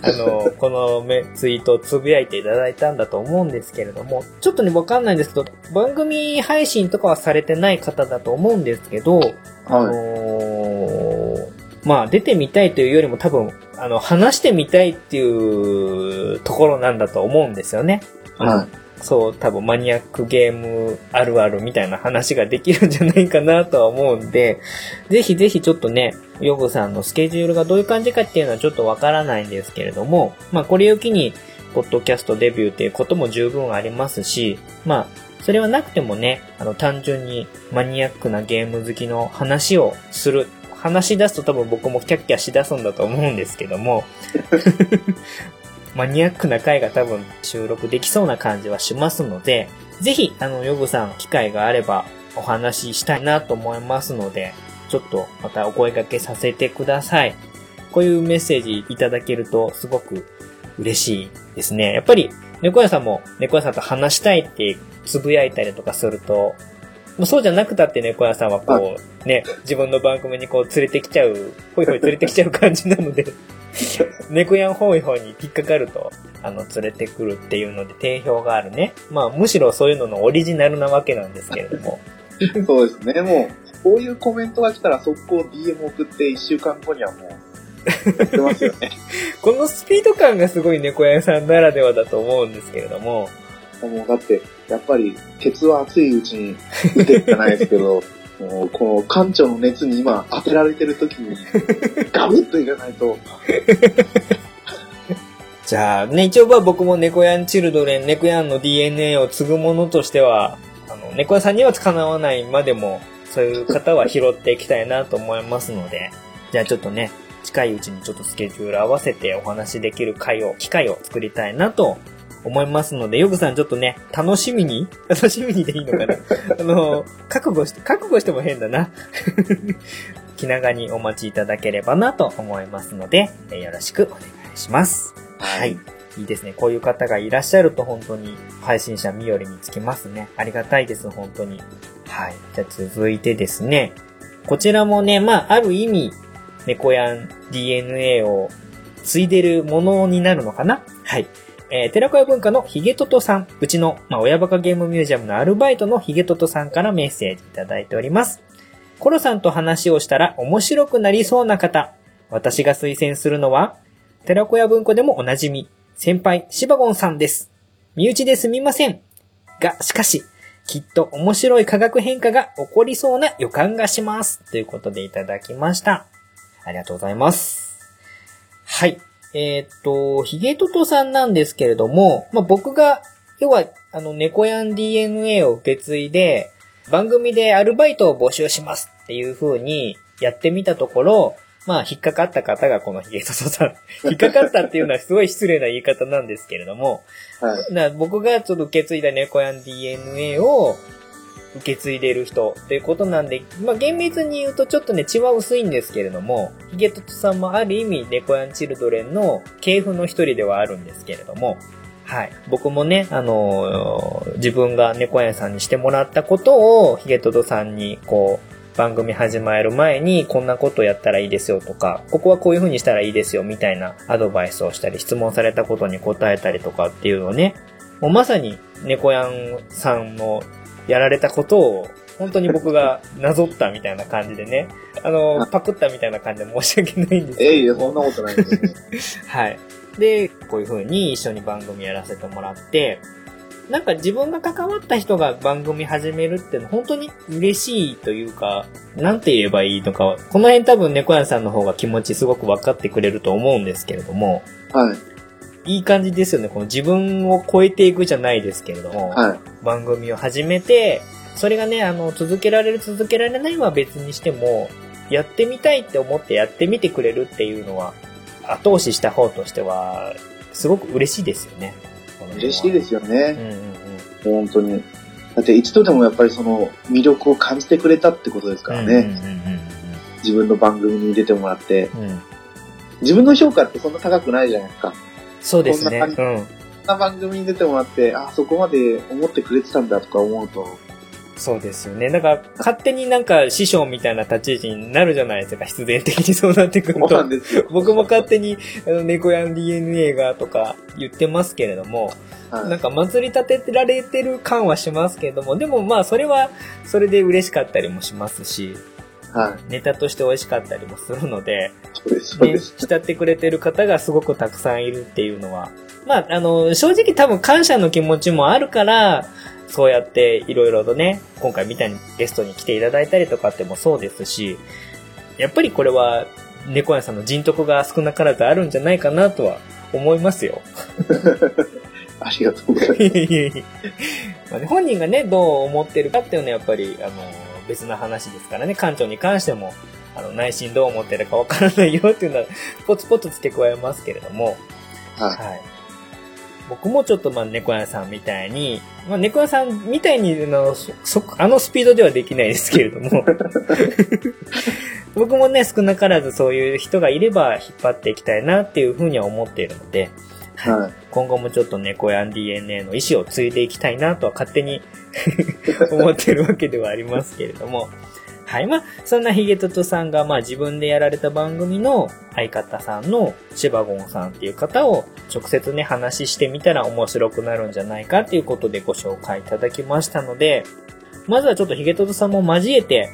あの、このメツイートをつぶやいていただいたんだと思うんですけれども、ちょっとね、わかんないんですけど、番組配信とかはされてない方だと思うんですけど、あのーまあ、出てみたいというよりも多分、あの、話してみたいっていうところなんだと思うんですよね。はい。そう、多分マニアックゲームあるあるみたいな話ができるんじゃないかなとは思うんで、ぜひぜひちょっとね、ヨグさんのスケジュールがどういう感じかっていうのはちょっとわからないんですけれども、まあこれを機に、ポッドキャストデビューっていうことも十分ありますし、まあ、それはなくてもね、あの単純にマニアックなゲーム好きの話をする。話し出すと多分僕もキャッキャし出すんだと思うんですけども、マニアックな回が多分収録できそうな感じはしますので、ぜひ、あの、ヨグさん、機会があればお話ししたいなと思いますので、ちょっとまたお声掛けさせてください。こういうメッセージいただけるとすごく嬉しいですね。やっぱり、猫屋さんも猫屋さんと話したいってつぶやいたりとかすると、まあそうじゃなくたって猫屋さんはこう、ね、自分の番組にこう連れてきちゃう、ほいほい連れてきちゃう感じなので、猫やんホイホイに引っかかると、あの、連れてくるっていうので定評があるね。まあ、むしろそういうののオリジナルなわけなんですけれども。そうですね。もう、こういうコメントが来たら速攻 DM 送って1週間後にはもう、やってますよね。このスピード感がすごい猫屋さんならではだと思うんですけれども、もうだって、やっぱり、鉄は熱いうちに打てじゃないですけど、もう、この館長の熱に今当てられてる時に、ガブッといかないと、じゃあね、一応は僕も猫やんチルドレン、猫やんの DNA を継ぐものとしては、あの、猫屋さんにはかなわないまでも、そういう方は拾っていきたいなと思いますので、じゃあちょっとね、近いうちにちょっとスケジュール合わせてお話できる会を、機会を作りたいなと思いますので、ヨグさんちょっとね、楽しみに 楽しみにでいいのかな？あの、覚悟して、覚悟しても変だな。気長にお待ちいただければなと思いますので、えーよろしくお願いします。はい。いいですね。こういう方がいらっしゃると本当に配信者身寄りにつきますね。ありがたいです、本当に。はい。じゃあ続いてですね。こちらもね、まあ、ある意味、猫やん DNA を継いでるものになるのかな？はい。えー、寺子屋文化のヒゲトトさん、うちの、まあ、親バカゲームミュージアムのアルバイトのヒゲトトさんからメッセージいただいております。コロさんと話をしたら面白くなりそうな方。私が推薦するのは、寺子屋文庫でもおなじみ、先輩、シバゴンさんです。身内ですみません。が、しかし、きっと面白い化学変化が起こりそうな予感がします。ということでいただきました。ありがとうございます。はい。えーっと、ヒゲトトさんなんですけれども、まあ、僕が、要は、あの、猫やん DNA を受け継いで、番組でアルバイトを募集しますっていう風にやってみたところ、まあ、引っかかった方がこのヒゲトトさん。引っかかったっていうのはすごい失礼な言い方なんですけれども、はい。な僕がちょっと受け継いだ猫やん DNA を受け継いでる人っていうことなんで、まあ厳密に言うとちょっとね血は薄いんですけれども、ヒゲトトさんもある意味猫やんチルドレンの系譜の一人ではあるんですけれども、はい。僕もね、あのー自分が猫やんさんにしてもらったことをヒゲトトさんにこう、番組始まる前にこんなことやったらいいですよとか、ここはこういう風にしたらいいですよみたいなアドバイスをしたり、質問されたことに答えたりとかっていうのをね、もうまさに猫やんさんのやられたことを本当に僕がなぞったみたいな感じでね、あの、パクったみたいな感じで申し訳ないんですけど。えいえ、そんなことないです。はい。で、こういう風に一緒に番組やらせてもらって、なんか自分が関わった人が番組始めるってのは本当に嬉しいというか、なんて言えばいいのか、この辺多分猫屋さんの方が気持ちすごく分かってくれると思うんですけれども、はい。いい感じですよね。この自分を超えていくじゃないですけれども、はい。番組を始めて、それがね、あの、続けられる続けられないは別にしても、やってみたいって思ってやってみてくれるっていうのは、後押しした方としては、すごく嬉しいですよね。嬉しいですすようんね。うんうん。本当に。だって一度でもやっぱりその魅力を感じてくれたってことですからね。自分の番組に出てもらって。うん。自分の評価ってそんな高くないじゃないですか。そうですね。こんなん。な番組に出てもらって、あ、そこまで思ってくれてたんだとか思うと、そうですよね。だから、勝手になんか師匠みたいな立ち位置になるじゃないですか。必然的にそうなってくると。ですよ。僕も勝手に、あの、猫やん DNA がとか言ってますけれども、はいなんか祭り立てられてる感はしますけども、でもまあそれはそれで嬉しかったりもしますし、はい。ネタとして美味しかったりもするので、そうです、そうね、です。慕ってくれてる方がすごくたくさんいるっていうのは、まああの、正直多分感謝の気持ちもあるから、そうやっていろいろとね、今回みたいにゲストに来ていただいたりとかってもそうですし、やっぱりこれは猫屋さんの人徳が少なからずあるんじゃないかなとは思いますよ。ありがとうございます。まあね、本人がね、どう思ってるかっていうのはやっぱり、あの、別な話ですからね、館長に関しても、あの、内心どう思ってるかわからないよっていうのは、ポツポツ付け加えますけれども、ははい。僕もちょっとまあ猫屋さんみたいに、まあ猫屋さんみたいにあのそそあのスピードではできないですけれども、僕もね少なからずそういう人がいれば引っ張っていきたいなっていうふうには思っているので、い。はい。今後もちょっと猫やん DNA の意思を継いでいきたいなとは勝手に 思ってるわけではありますけれども。はい。まあ、そんなヒゲトトさんが、まあ自分でやられた番組の相方さんのシバゴンさんっていう方を直接ね、話してみたら面白くなるんじゃないかっていうことでご紹介いただきましたので、まずはちょっとヒゲトトさんも交えて、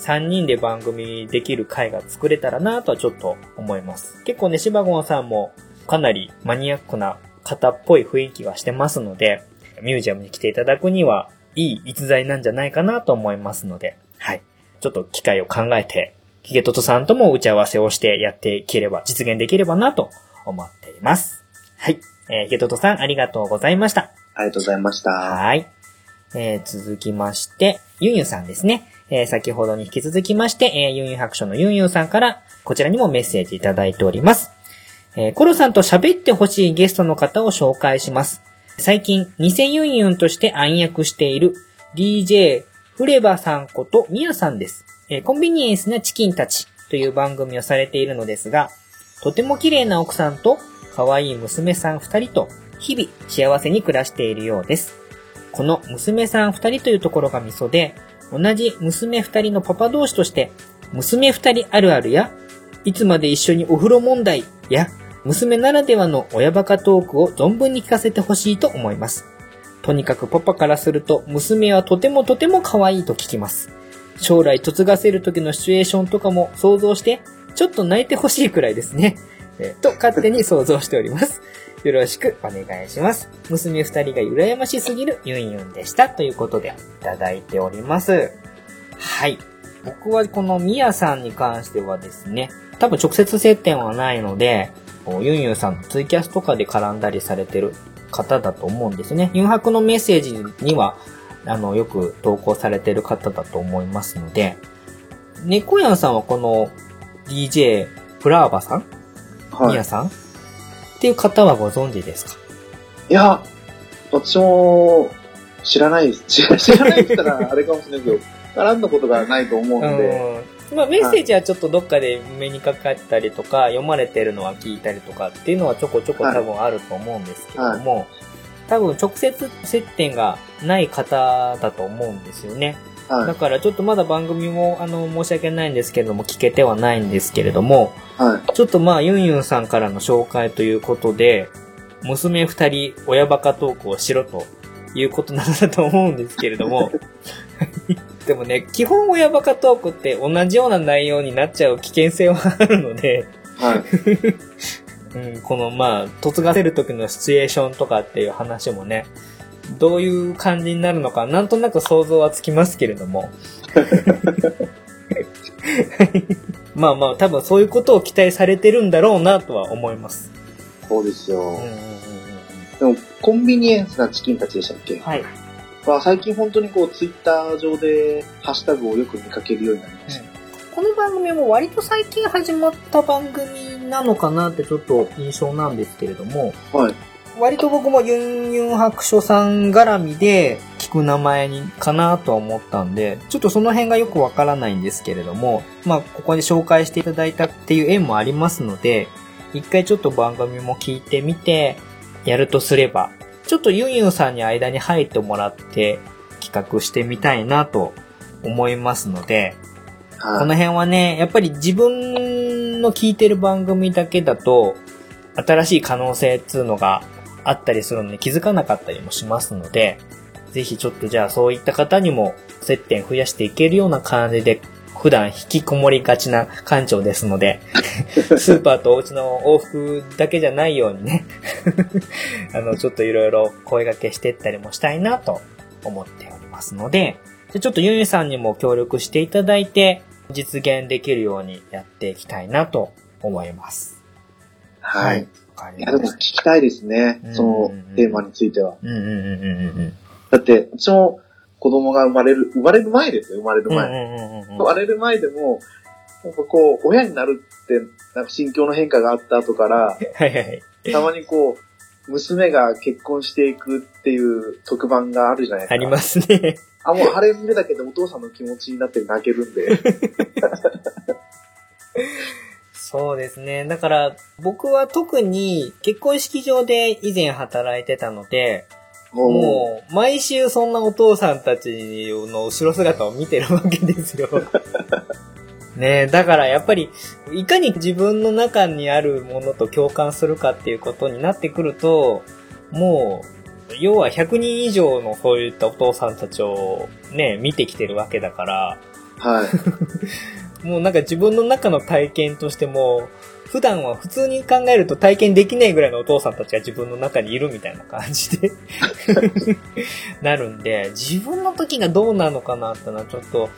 3人で番組できる回が作れたらなとはちょっと思います。結構ね、シバゴンさんもかなりマニアックな方っぽい雰囲気はしてますので、ミュージアムに来ていただくには、いい逸材なんじゃないかなと思いますので、はい。ちょっと機会を考えて、ヒゲトトさんとも打ち合わせをしてやっていければ、実現できればなと思っています。はい。えー、ヒゲトトさんありがとうございました。ありがとうございました。はい。えー続きまして、ユンユンさんですね。えー先ほどに引き続きまして、えーユンユン白書のユンユンさんから、こちらにもメッセージいただいております。えーコロさんと喋ってほしいゲストの方を紹介します。最近、偽ユンユンとして暗躍している DJ フレバさんことミヤさんです。えーコンビニエンスなチキンたちという番組をされているのですが、とても綺麗な奥さんと可愛い娘さん二人と日々幸せに暮らしているようです。この娘さん二人というところがミソで、同じ娘二人のパパ同士として、娘二人あるあるや、いつまで一緒にお風呂問題や、娘ならではの親バカトークを存分に聞かせてほしいと思います。とにかくパパからすると、娘はとてもとても可愛いと聞きます。将来嫁がせる時のシチュエーションとかも想像して、ちょっと泣いてほしいくらいですね。えーと、勝手に想像しております。よろしくお願いします。娘二人が羨ましすぎるユンユンでした。ということで、いただいております。はい。僕はこのミヤさんに関してはですね、多分直接接点はないので、ユンユンさんのツイキャスとかで絡んだりされてる方だと思うんですね。ユンハクのメッセージには、あの、よく投稿されてる方だと思いますので、猫やんさんはこの DJ プラーバさん？はい。ミヤさん？っていう方はご存知ですか？いや、私も知らないです。知らないって言ったらあれかもしれないけど、絡んだことがないと思うので、うん。まあメッセージはちょっとどっかで目にかかったりとか、読まれてるのは聞いたりとかっていうのはちょこちょこ多分あると思うんですけども、多分直接接点がない方だと思うんですよね。はい。だからちょっとまだ番組もあの申し訳ないんですけれども聞けてはないんですけれども、はい。ちょっとまあユンユンさんからの紹介ということで、娘二人親バカトークをしろということなんだと思うんですけれども、でもね、基本親バカトークって同じような内容になっちゃう危険性はあるので、はい。うん、このまあ、嫁がせる時のシチュエーションとかっていう話もね、どういう感じになるのか、なんとなく想像はつきますけれども。まあまあ、多分そういうことを期待されてるんだろうなとは思います。そうですよ。うんうんうんうんでも、コンビニエンスなチキンたちでしたっけ？はい。まあ、最近本当にこう、ツイッター上でハッシュタグをよく見かけるようになりました。この番組も割と最近始まった番組なのかなってちょっと印象なんですけれども、はい。割と僕もユンユン白書さん絡みで聞く名前にかなとは思ったんで、ちょっとその辺がよくわからないんですけれども、まあ、ここで紹介していただいたっていう縁もありますので、一回ちょっと番組も聞いてみて、やるとすれば、ちょっとユンユンさんに間に入ってもらって企画してみたいなと思いますので、こはい。の辺はね、やっぱり自分の聞いてる番組だけだと、新しい可能性っていうのがあったりするので気づかなかったりもしますので、ぜひちょっとじゃあそういった方にも接点増やしていけるような感じで、普段引きこもりがちな館長ですので、スーパーとお家の往復だけじゃないようにね、あの、ちょっといろいろ声掛けしていったりもしたいなと思っておりますので、じゃあちょっとユンユさんにも協力していただいて、実現できるようにやっていきたいなと思います。はい。わかりいや、でも聞きたいですねうん。そのテーマについては。うんうんうんうんうんだって、うちも子供が生まれる、生まれる前ですよ、生まれる前。生まれる前でも、なんかこう、親になるって、なんか心境の変化があった後から、はいはいはい。たまにこう、娘が結婚していくっていう特番があるじゃないですか。ありますね。あ、もうあれ見るだけでお父さんの気持ちになって泣けるんで。そうですね。だから、僕は特に結婚式場で以前働いてたので、ももう、毎週そんなお父さんたちの後ろ姿を見てるわけですよ。ねえ、だからやっぱり、いかに自分の中にあるものと共感するかっていうことになってくると、もう、要は100人以上のそういったお父さんたちをね、見てきてるわけだから、う、はい。もうなんか自分の中の体験としても、普段は普通に考えると体験できないぐらいのお父さんたちが自分の中にいるみたいな感じで なるんで、自分の時がどうなのかなってのはちょっと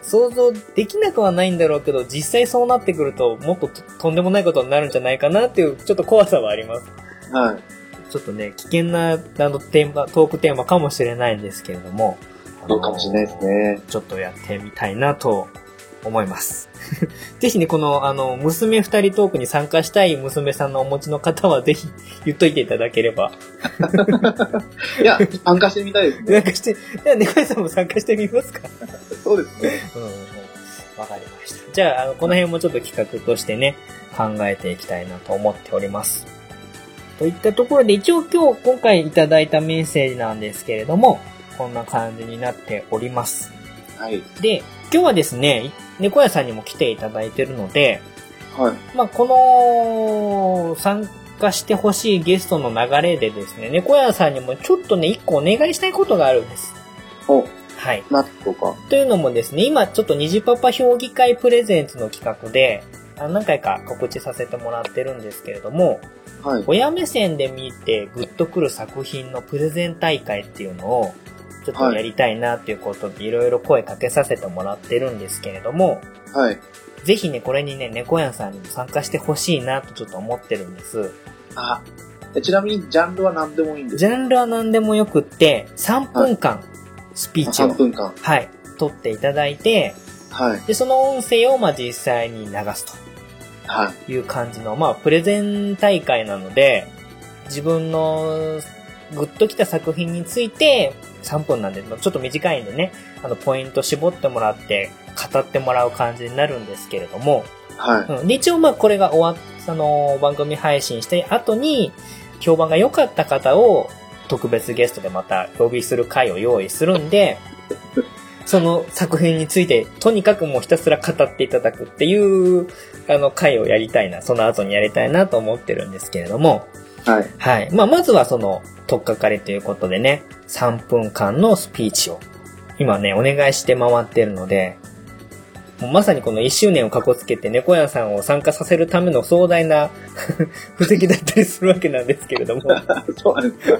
想像できなくはないんだろうけど、実際そうなってくるともっとととんでもないことになるんじゃないかなっていうちょっと怖さはあります。はい。ちょっとね、危険なあのテーマ、トークテーマかもしれないんですけれども。そうかもしれないですね。ちょっとやってみたいなと思います。ぜひね、この、あの、娘二人トークに参加したい娘さんのお持ちの方は、ぜひ言っといていただければ。いや、参加してみたいです参ね。加して、では、猫屋さんも参加してみますかそうですね。うんうん。わかりました。じゃあ、あの、この辺もちょっと企画としてね、考えていきたいなと思っております。といったところで、一応今日、今回いただいたメッセージなんですけれども、こんな感じになっております。はい。で、今日はですね、猫屋さんにも来ていただいてるので、はい。まあ、この、参加してほしいゲストの流れでですね、猫屋さんにもちょっとね、一個お願いしたいことがあるんです。お、はい。なってとか。というのもですね、今ちょっと虹パパ評議会プレゼンツの企画で、あ何回か告知させてもらってるんですけれども、はい。親目線で見てグッとくる作品のプレゼン大会っていうのを、ちょっとやりたいなっていうことでいろいろ声かけさせてもらってるんですけれども、はい。ぜひね、これにね、猫屋さんにも参加してほしいなとちょっと思ってるんです。あ、えちなみにジャンルは何でもいいんですジャンルは何でもよくって、3分間スピーチを、3分間。はい、撮っていただいて、はい。で、その音声をまあ実際に流すはい。という感じの、まあ、プレゼン大会なので、自分のグッときた作品について3分なんで、ちょっと短いんでね、あの、ポイント絞ってもらって、語ってもらう感じになるんですけれども、はい。うん。で、一応まあこれが終わっその番組配信して後に、評判が良かった方を特別ゲストでまた呼びする回を用意するんで、その作品についてとにかくもうひたすら語っていただくっていう、あの回をやりたいな、その後にやりたいなと思ってるんですけれども、はい。はい。まあまずはその、とっかかりということでね、3分間のスピーチを、今ね、お願いして回ってるので、まさにこの1周年をかこつけて猫屋さんを参加させるための壮大な 布石だったりするわけなんですけれども、そうなんですか。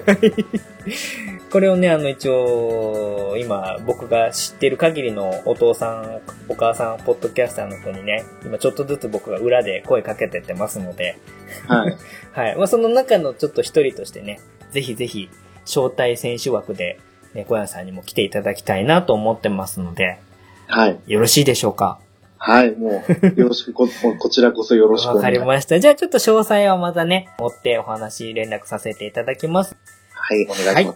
これをね、あの一応、今僕が知ってる限りのお父さん、お母さん、ポッドキャスターの人にね、今ちょっとずつ僕が裏で声かけてってますので、はい。はい。まあ、その中のちょっと一人としてね、ぜひぜひ、招待選手枠で、猫屋さんにも来ていただきたいなと思ってますので、はい。よろしいでしょうか？はい。もう、よろしく、こ、こちらこそよろしくおわか願いします。りました。じゃあちょっと詳細はまたね、追ってお話連絡させていただきます。はい。お願いします。ありが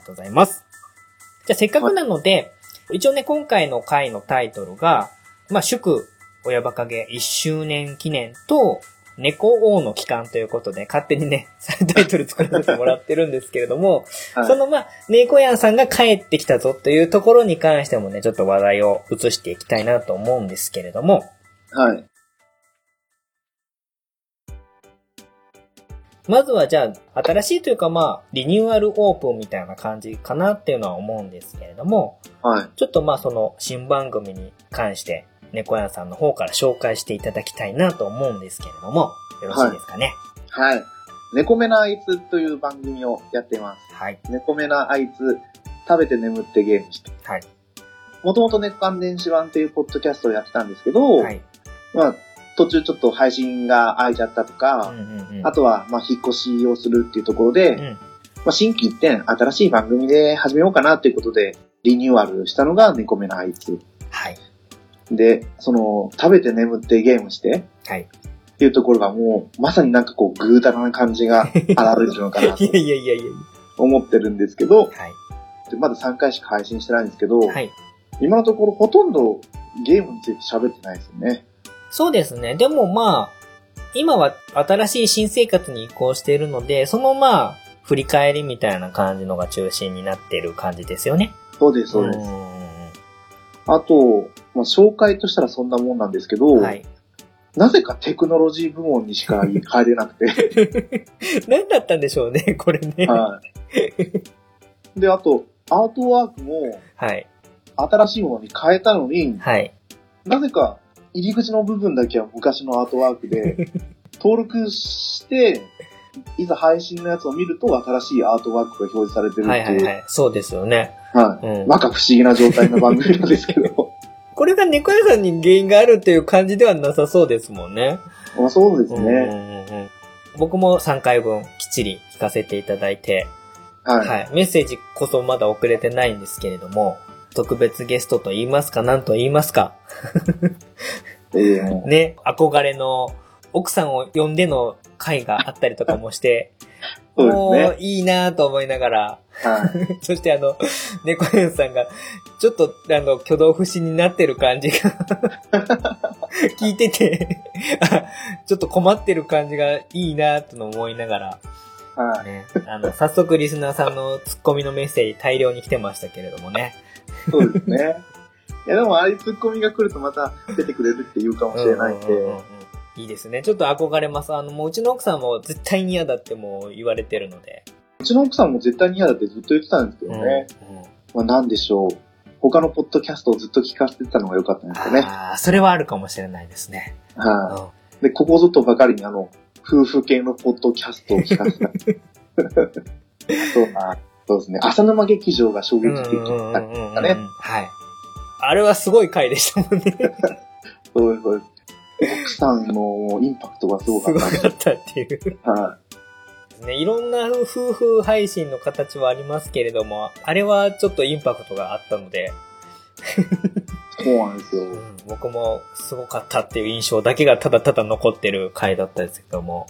とうございます。じゃあせっかくなので、一応ね、今回の回のタイトルが、まあ、祝、親バカゲ1周年記念と、猫王の期間ということで、勝手にね、タイトル作らせてもらってるんですけれども、はいそのまあ、猫やんさんが帰ってきたぞというところに関してもね、ちょっと話題を移していきたいなと思うんですけれども、はい。まずはじゃあ、新しいというかまあ、リニューアルオープンみたいな感じかなっていうのは思うんですけれども、はい。ちょっとまあその新番組に関して、猫やんさんの方から紹介していただきたいなと思うんですけれども、よろしいですかね？はい。猫目なあいつという番組をやっています。はい。猫目なあいつ、食べて眠ってゲームして。はい。もともと猫関電子版っていうポッドキャストをやってたんですけど、はい。まあ、途中ちょっと配信が空いちゃったとうんか、うんうん。あとは、まあ、引っ越しをするっていうところで、うん。まあ、新規一点、新しい番組で始めようかなっていうことで、リニューアルしたのが猫目なあいつ。はい。で、その、食べて眠ってゲームして、はい。っていうところがもう、まさになんかこう、ぐうたらな感じが現れるのかなと いやいやいやいやい思ってるんですけど、や。はい。でまだ3回しか配信してないんですけど、はい。今のところほとんどゲームについて喋ってないですよね。そうですね。でもまあ、今は新しい新生活に移行しているので、そのまあ、振り返りみたいな感じのが中心になっている感じですよね。そうです、そうです。あと、まあ、紹介としたらそんなもんなんですけど、うんはい。なぜかテクノロジー部門にしか入れなくて、何だったんでしょうね、これね。はい。で、あと、アートワークもはい。新しいものに変えたのに、はい。なぜか入り口の部分だけは昔のアートワークで、登録して、いざ配信のやつを見ると新しいアートワークが表示されてるはいっていう、はいはい。そうですよね。はい。うん。まか不思議な状態の番組なんですけど。これが猫屋さんに原因があるっていう感じではなさそうですもんね。まあそうですうんうんね。うんうん僕も3回分きっちり聞かせていただいて、はい。はい。メッセージこそまだ送れてないんですけれども、特別ゲストと言いますか、何と言いますか。えー ね、憧れの奥さんを呼んでの会があったりとかもして、そうもですういいなぁと思いながら、はい。そしてあの、猫屋さんが、ちょっとあの、挙動不審になってる感じが、聞いてて あ、ちょっと困ってる感じがいいなぁと思いながら、はい。ね、あの、早速リスナーさんのツッコミのメッセージ大量に来てましたけれどもね。そうですね。いやでもああいうツッコミが来るとまた出てくれるって言うかもしれないんで、うんうんうんうんいいですね。ちょっと憧れます。あの、もううちの奥さんも絶対に嫌だってもう言われてるので。うちの奥さんも絶対に嫌だってずっと言ってたんですけどね。うんうんまあなんでしょう。他のポッドキャストをずっと聞かせてたのが良かったんですよね。ああ、それはあるかもしれないですね。はい、で、ここぞとばかりにあの、夫婦系のポッドキャストを聞かせた。そうな、そうですね。浅沼劇場が衝撃的だったね。はい。あれはすごい回でしたもんね。そうです、そうです。奥さんのインパクトがすごかった。すごかったっていう。はい。ね、いろんな夫婦配信の形はありますけれども、あれはちょっとインパクトがあったので。そうなんですよ、うん。僕もすごかったっていう印象だけがただただ残ってる回だったですけども。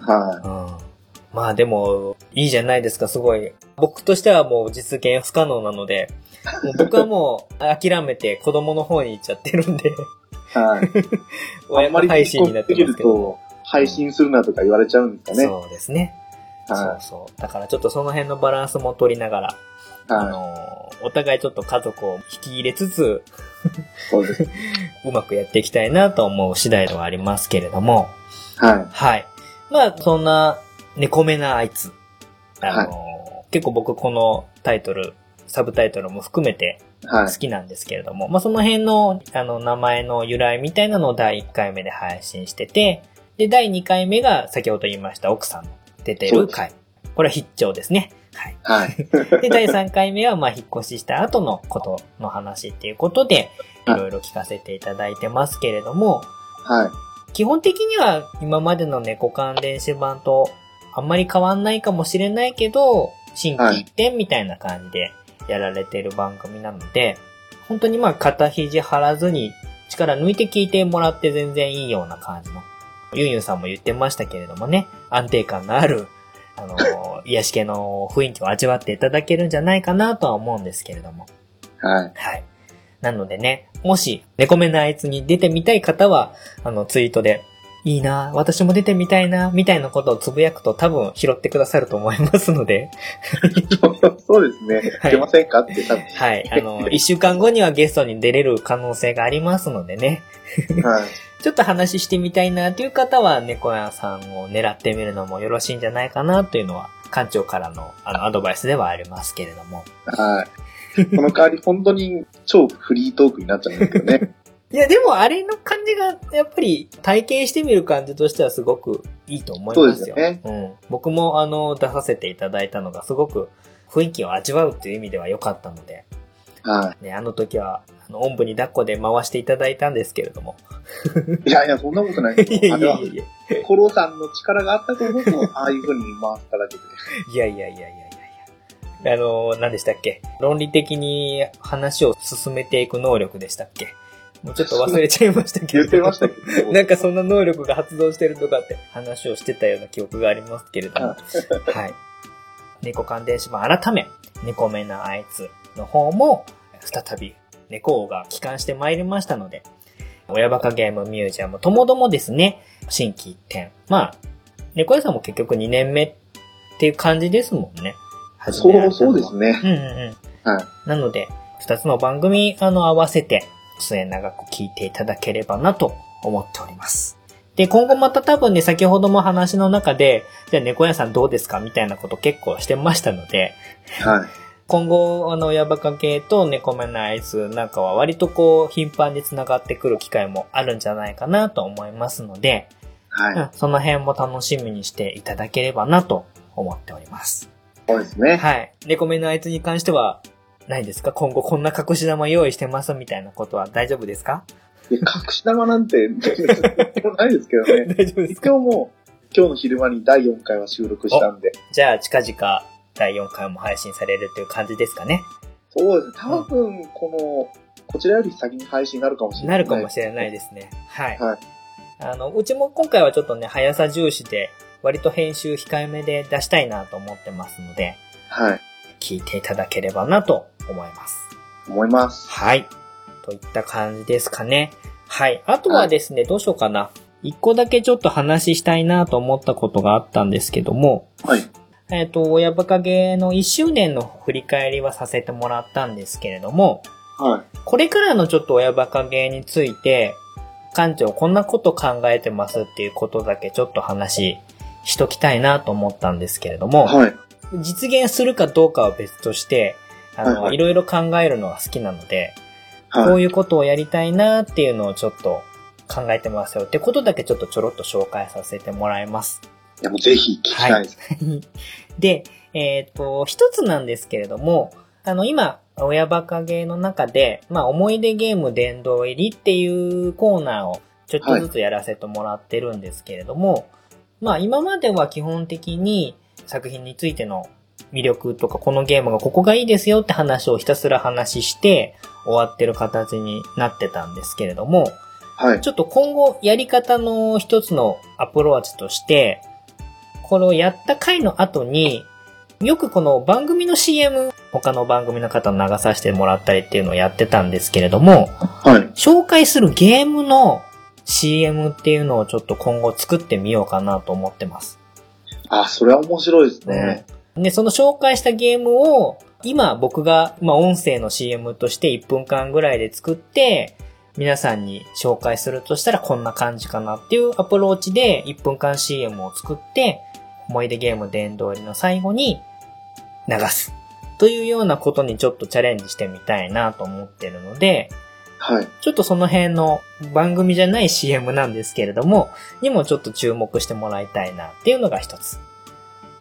はい、うん。まあでも、いいじゃないですか、すごい。僕としてはもう実現不可能なので、もう僕はもう諦めて子供の方に行っちゃってるんで。はい。親子配信になってますけど。配信するなとか言われちゃうんですかね。そうですね。はい、そうそう。だからちょっとその辺のバランスも取りながら、はい、あの、お互いちょっと家族を引き入れつつ、そうです。うまくやっていきたいなと思う次第ではありますけれども、はい。はい。まあ、そんな、猫目なあいつ。あの、はい、結構僕このタイトル、サブタイトルも含めて好きなんですけれども、はい、まあその辺の、あの、名前の由来みたいなのを第1回目で配信してて、で、第2回目が先ほど言いました奥さんの出てる回。これは必聴ですね。はい。はい。で、第3回目は、まあ、引っ越しした後のことの話っていうことで、いろいろ聞かせていただいてますけれども、はい。基本的には今までの猫缶電子版とあんまり変わんないかもしれないけど、新規一点みたいな感じでやられてる番組なので、本当にまあ肩肘張らずに力抜いて聞いてもらって全然いいような感じの。ユンユンさんも言ってましたけれどもね、安定感のある、あの、癒し系の雰囲気を味わっていただけるんじゃないかなとは思うんですけれども。はい。はい。なのでね、もし、猫目のあいつに出てみたい方は、あの、ツイートで、いいな、私も出てみたいな、みたいなことをつぶやくと多分拾ってくださると思いますので。そうですね。出ませんかって多分。はい。あの、一週間後にはゲストに出れる可能性がありますのでね。はい。ちょっと話してみたいなという方は、猫屋さんを狙ってみるのもよろしいんじゃないかなというのは、館長からのあのアドバイスではありますけれども。はい。この代わり本当に超フリートークになっちゃうんですけどね。いや、でもあれの感じが、やっぱり体験してみる感じとしてはすごくいいと思いますよ。そうですよね。うん。僕もあの、出させていただいたのがすごく雰囲気を味わうっていう意味では良かったので。はい。ね、あの時は、あの、おんぶに抱っこで回していただいたんですけれども。いやいや、そんなことないですよ。いやいやいやコロさんの力があったからこそ、ああいう風に回っただけで。いやいやいやいやいやいや。あの、何でしたっけ？論理的に話を進めていく能力でしたっけ？もうちょっと忘れちゃいましたけど。言ってましたけど。なんかそんな能力が発動してるとかって話をしてたような記憶がありますけれども。はい。猫関電子版改め、猫目なあいつの方も、再び猫王が帰還してまいりましたので、親バカゲームミュージアムともどもですね、新規一点。まあ、猫屋さんも結局2年目っていう感じですもんね。そう、そうですね。うんうんうん。はい。なので、二つの番組、あの、合わせて、末長く聞いていただければなと思っております。で、今後また多分ね、先ほども話の中で、じゃあ猫屋さんどうですかみたいなこと結構してましたので、はい。今後、あの、ヤバカ系と猫目のアイスなんかは割とこう、頻繁に繋がってくる機会もあるんじゃないかなと思いますので、はい、うん。その辺も楽しみにしていただければなと思っております。そうですね。はい。猫目のあいつに関しては、ないですか？今後こんな隠し玉用意してますみたいなことは大丈夫ですか？いや、隠し玉なんて、ないですけどね。大丈夫ですか？今日も、今日の昼間に第4回は収録したんで。じゃあ、近々第4回も配信されるっていう感じですかね。そうですね。多分、この、こちらより先に配信になるかもしれない。なるかもしれないですね。はい。はい。あの、うちも今回はちょっとね、速さ重視で、割と編集控えめで出したいなと思ってますので、はい。聞いていただければなと思います。思います。はい。といった感じですかね。はい。あとはですね、はい、どうしようかな。一個だけちょっと話したいなと思ったことがあったんですけども、はい。えっ、ー、と、親バカゲーの1周年の振り返りはさせてもらったんですけれども、はい。これからのちょっと親バカゲーについて、館長こんなこと考えてますっていうことだけちょっと話しときたいなと思ったんですけれども、はい。実現するかどうかは別として、あの、はいはいいろいろ考えるのが好きなので、はい。こういうことをやりたいなっていうのをちょっと考えてますよってことだけちょっとちょろっと紹介させてもらいます。いや、もうぜひ聞きたいです。で、えっ、と、一つなんですけれども、あの、今、親バカゲーの中で、まあ、思い出ゲーム殿堂入りっていうコーナーをちょっとずつやらせてもらってるんですけれども、まあ、今までは基本的に作品についての魅力とか、このゲームがここがいいですよって話をひたすら話して終わってる形になってたんですけれども、はい。ちょっと今後やり方の一つのアプローチとして、これをやった回の後に、よくこの番組の CM、他の番組の方の流させてもらったりっていうのをやってたんですけれども、はい。紹介するゲームの CM っていうのをちょっと今後作ってみようかなと思ってます。あ、それは面白いですね。で、その紹介したゲームを、今僕が、まあ、音声の CM として1分間ぐらいで作って、皆さんに紹介するとしたらこんな感じかなっていうアプローチで1分間 CM を作って、思い出ゲーム殿堂入りの最後に流す。というようなことにちょっとチャレンジしてみたいなと思ってるので、はい。ちょっとその辺の番組じゃない CM なんですけれども、にもちょっと注目してもらいたいなっていうのが一つ。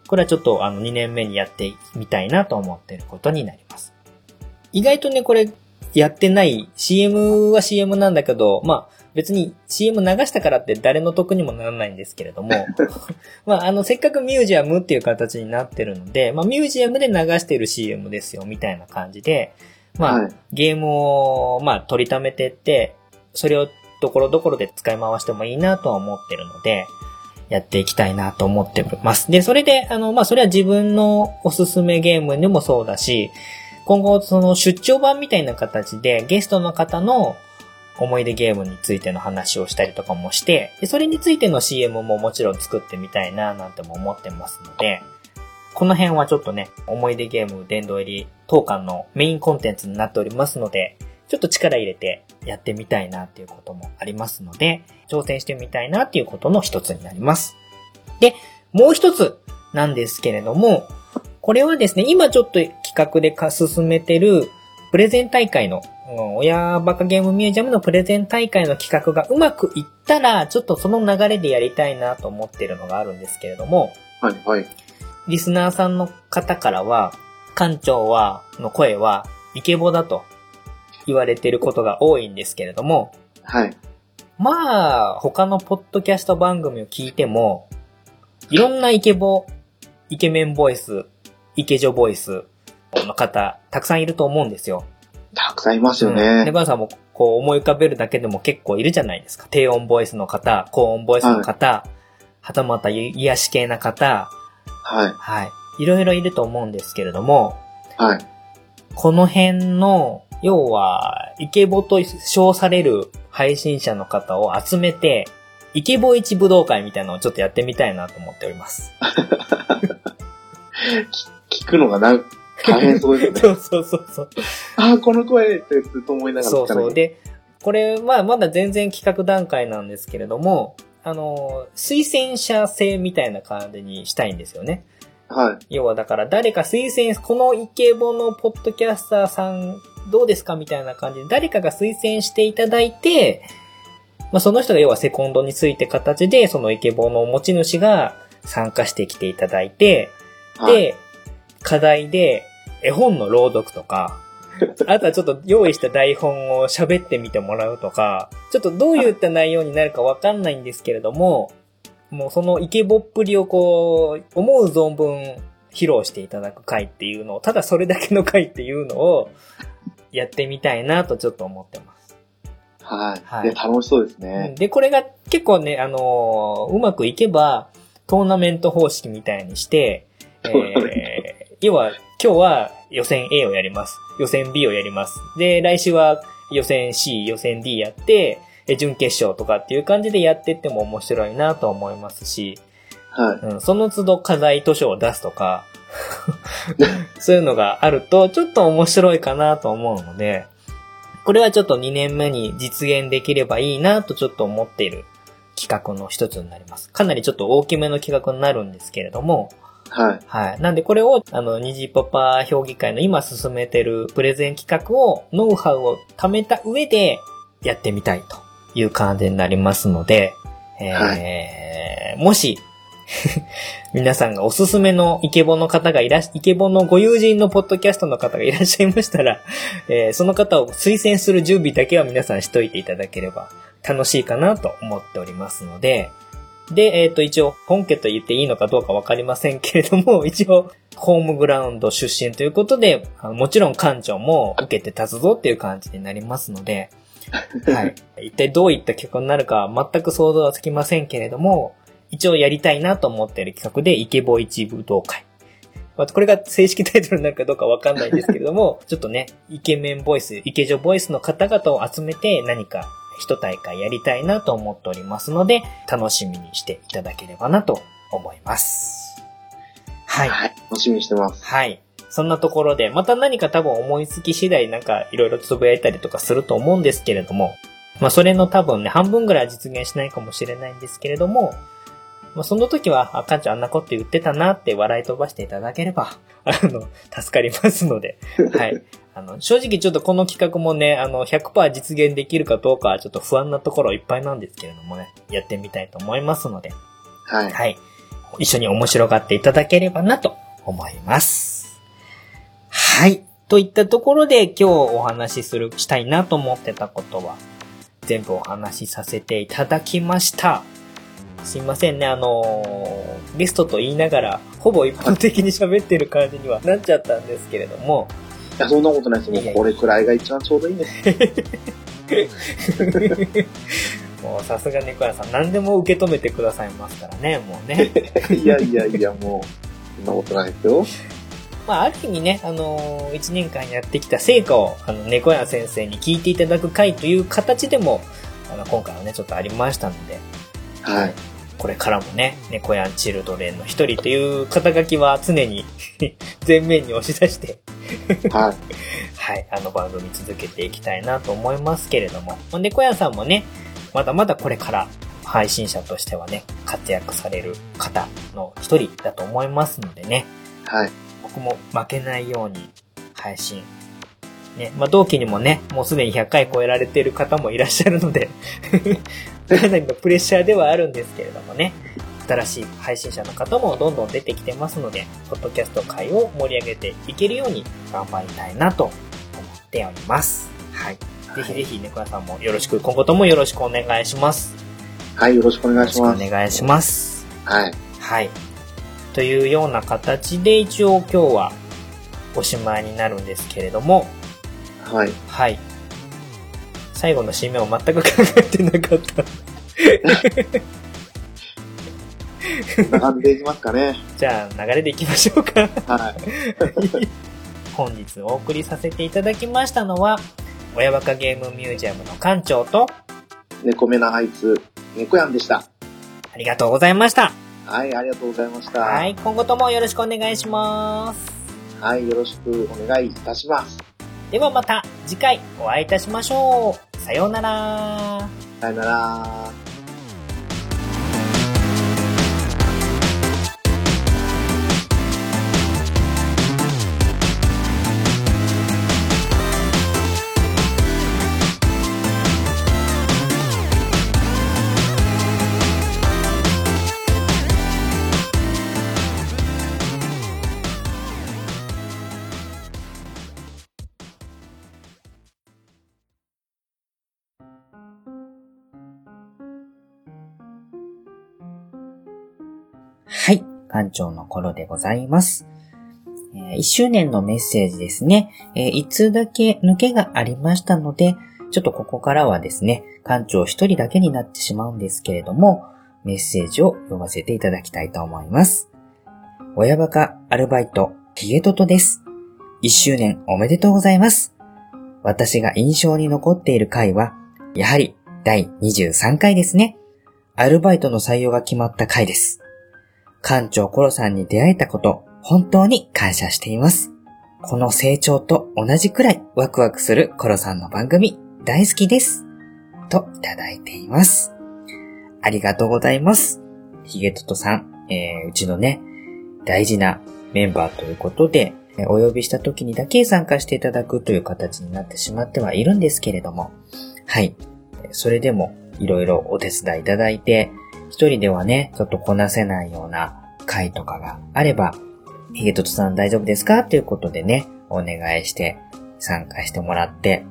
これはちょっとあの2年目にやってみたいなと思っていることになります。意外とね、これやってない CM は CM なんだけど、まあ別に CM 流したからって誰の得にもならないんですけれども、まああのせっかくミュージアムっていう形になってるので、まあミュージアムで流してる CM ですよみたいな感じで、まあ、はいゲームを、まあ、取りためてって、それをところどころで使い回してもいいなとは思ってるので、やっていきたいなと思ってます。で、それで、あの、まあ、それは自分のおすすめゲームにもそうだし、今後、その出張版みたいな形でゲストの方の思い出ゲームについての話をしたりとかもして、それについての CM ももちろん作ってみたいななんても思ってますので、この辺はちょっとね、思い出ゲーム殿堂入り当館のメインコンテンツになっておりますので、ちょっと力入れてやってみたいなっていうこともありますので、挑戦してみたいなっていうことの一つになります。で、もう一つなんですけれども、これはですね、今ちょっと企画で進めてるプレゼン大会の、うん親バカゲームミュージアムのプレゼン大会の企画がうまくいったら、ちょっとその流れでやりたいなと思ってるのがあるんですけれども、はい。はい。リスナーさんの方からは、館長は、の声は、イケボだと言われていることが多いんですけれども、はい。まあ、他のポッドキャスト番組を聞いても、いろんなイケボ、イケメンボイス、イケジョボイスの方、たくさんいると思うんですよ。たくさんいますようんね。で、バンさんもこう思い浮かべるだけでも結構いるじゃないですか。低音ボイスの方、高音ボイスの方、はたまた癒し系な方、はい。はい。いろいろいると思うんですけれども、はい。この辺の、要は、イケボと称される配信者の方を集めて、イケボ一武道会みたいなのをちょっとやってみたいなと思っております。聞くのがな、大変そうですね。そうそうそうそう。ああ、この声ってずっと思いながらそうそう。聞かないで、これ、まあ、まだ全然企画段階なんですけれども、あの、推薦者制みたいな感じにしたいんですよね。はい。要はだから誰か推薦、このイケボのポッドキャスターさんどうですかみたいな感じで誰かが推薦していただいて、まあ、その人が要はセコンドについて形でそのイケボの持ち主が参加してきていただいて、はい。で、課題で絵本の朗読とか、あとはちょっと用意した台本を喋ってみてもらうとか、ちょっとどういった内容になるかわかんないんですけれども、もうそのイケボっぷりをこう、思う存分披露していただく回っていうのを、ただそれだけの回っていうのをやってみたいなとちょっと思ってます。はい。はいで、楽しそうですね。で、これが結構ね、あのーうまくいけば、トーナメント方式みたいにして、えー、要は、今日は予選 A をやります。予選 B をやります。で、来週は予選 C、予選 D やって、え準決勝とかっていう感じでやってっても面白いなと思いますし、はい。うん、その都度課題図書を出すとか、そういうのがあると、ちょっと面白いかなと思うので、これはちょっと2年目に実現できればいいなとちょっと思っている企画の一つになります。かなりちょっと大きめの企画になるんですけれども、はい。はい。なんでこれを、あの、ニジパパ評議会の今進めてるプレゼン企画を、ノウハウを貯めた上でやってみたいという感じになりますので、えーもし、皆さんがおすすめのイケボの方がいらっし、イケボのご友人のポッドキャストの方がいらっしゃいましたら、えーその方を推薦する準備だけは皆さんしといていただければ楽しいかなと思っておりますので、で、えっ、と、一応、本家と言っていいのかどうかわかりませんけれども、一応、ホームグラウンド出身ということで、もちろん館長も受けて立つぞっていう感じになりますので、はい。一体どういった企画になるかは全く想像はつきませんけれども、一応やりたいなと思っている企画で、イケボ一武道会。まあこれが正式タイトルになるかどうかわかんないんですけれども、ちょっとね、イケメンボイス、イケジョボイスの方々を集めて何か一大会やりたいなと思っておりますので、楽しみにしていただければなと思います。はい。はい。楽しみにしてます。はい。そんなところで、また何か多分思いつき次第なんかいろいろつぶやいたりとかすると思うんですけれども、まあそれの多分ね、半分ぐらいは実現しないかもしれないんですけれども、まあその時は、あ、かんちゃんあんなこと言ってたなって笑い飛ばしていただければ、あの、助かりますので、はい。あの、正直ちょっとこの企画もね、あの、100%実現できるかどうかはちょっと不安なところいっぱいなんですけれどもね、やってみたいと思いますので、はい。はい。一緒に面白がっていただければなと思います。はい。といったところで今日お話しする、したいなと思ってたことは、全部お話しさせていただきました。すいませんね、あのーゲストと言いながら、ほぼ一方的に喋ってる感じにはなっちゃったんですけれども、いや、そんなことないです。もうやこれくらいが一番ちょうどいいです。もうさすが猫屋さん、何でも受け止めてくださいますからね、もうね。いやいやいや、もう、そんなことないですよ。まあ、ある意味ね、あのー、1年間やってきた成果を、あの、猫屋先生に聞いていただく回という形でも、あの、今回はね、ちょっとありましたので、はい。これからもね、猫やんチルドレンの一人という肩書きは常に 前面に押し出して、はい。はい、あの番組続けていきたいなと思いますけれども、猫屋さんもね、まだまだこれから配信者としてはね、活躍される方の一人だと思いますのでね、はい。僕も負けないように配信。ね、まあ、同期にもね、もうすでに100回超えられている方もいらっしゃるので、かなりのプレッシャーではあるんですけれどもね、新しい配信者の方もどんどん出てきてますので、ポッドキャスト界を盛り上げていけるように頑張りたいなと思っております。はい。ぜひぜひ猫屋さんもよろしく、今後ともよろしくお願いします。はい、よろしくお願よろしくおいします。願いします。はい。はい。というような形で一応今日はおしまいになるんですけれども、はい。はい。最後の締めを全く考えてなかった。こんな感じでいきますかね。じゃあ流れでいきましょうか。はい。本日お送りさせていただきましたのは、親バカゲームミュージアムの館長と、猫目なあいつ、猫やんでした。ありがとうございました。はい、ありがとうございました。はい。今後ともよろしくお願いします。はい、よろしくお願いいたします。ではまた次回お会いいたしましょう。さようなら。さようなら。館長の頃でございます。え1周年のメッセージですね。えー、1通だけ抜けがありましたので、ちょっとここからはですね、館長一人だけになってしまうんですけれども、メッセージを読ませていただきたいと思います。親バカアルバイト、ヒゲトトです。1周年おめでとうございます。私が印象に残っている回は、やはり第23回ですね。アルバイトの採用が決まった回です。館長コロさんに出会えたこと、本当に感謝しています。この成長と同じくらいワクワクするコロさんの番組、大好きです。といただいています。ありがとうございます。ヒゲトトさん、えー、うちのね、大事なメンバーということで、お呼びした時にだけ参加していただくという形になってしまってはいるんですけれども、はい。それでもいろいろお手伝いいただいて、一人ではね、ちょっとこなせないような回とかがあれば、ヒゲトトさん大丈夫ですか？ということでね、お願いして参加してもらって、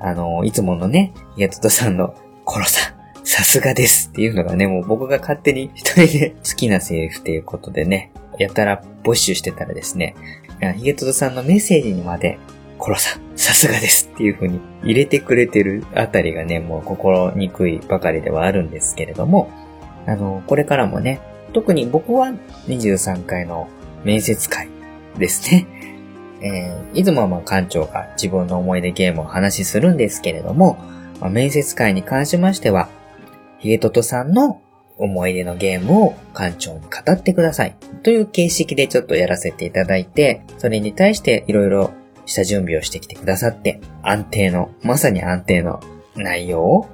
あの、いつものね、ヒゲトトさんのコロさん、さすがです。っていうのがね、もう僕が勝手に一人で 好きなセリフっていうことでね、やたら募集してたらですね、ヒゲトトさんのメッセージにまで、コロさん、さすがです。っていう風に入れてくれてるあたりがね、もう心にくいばかりではあるんですけれども、あの、これからもね、特に僕は23回の面接会ですね。えー、いつもはまあ館長が自分の思い出ゲームを話しするんですけれども、まあ、面接会に関しましては、ヒゲトトさんの思い出のゲームを館長に語ってください。という形式でちょっとやらせていただいて、それに対していろいろした準備をしてきてくださって、安定の、まさに安定の内容を、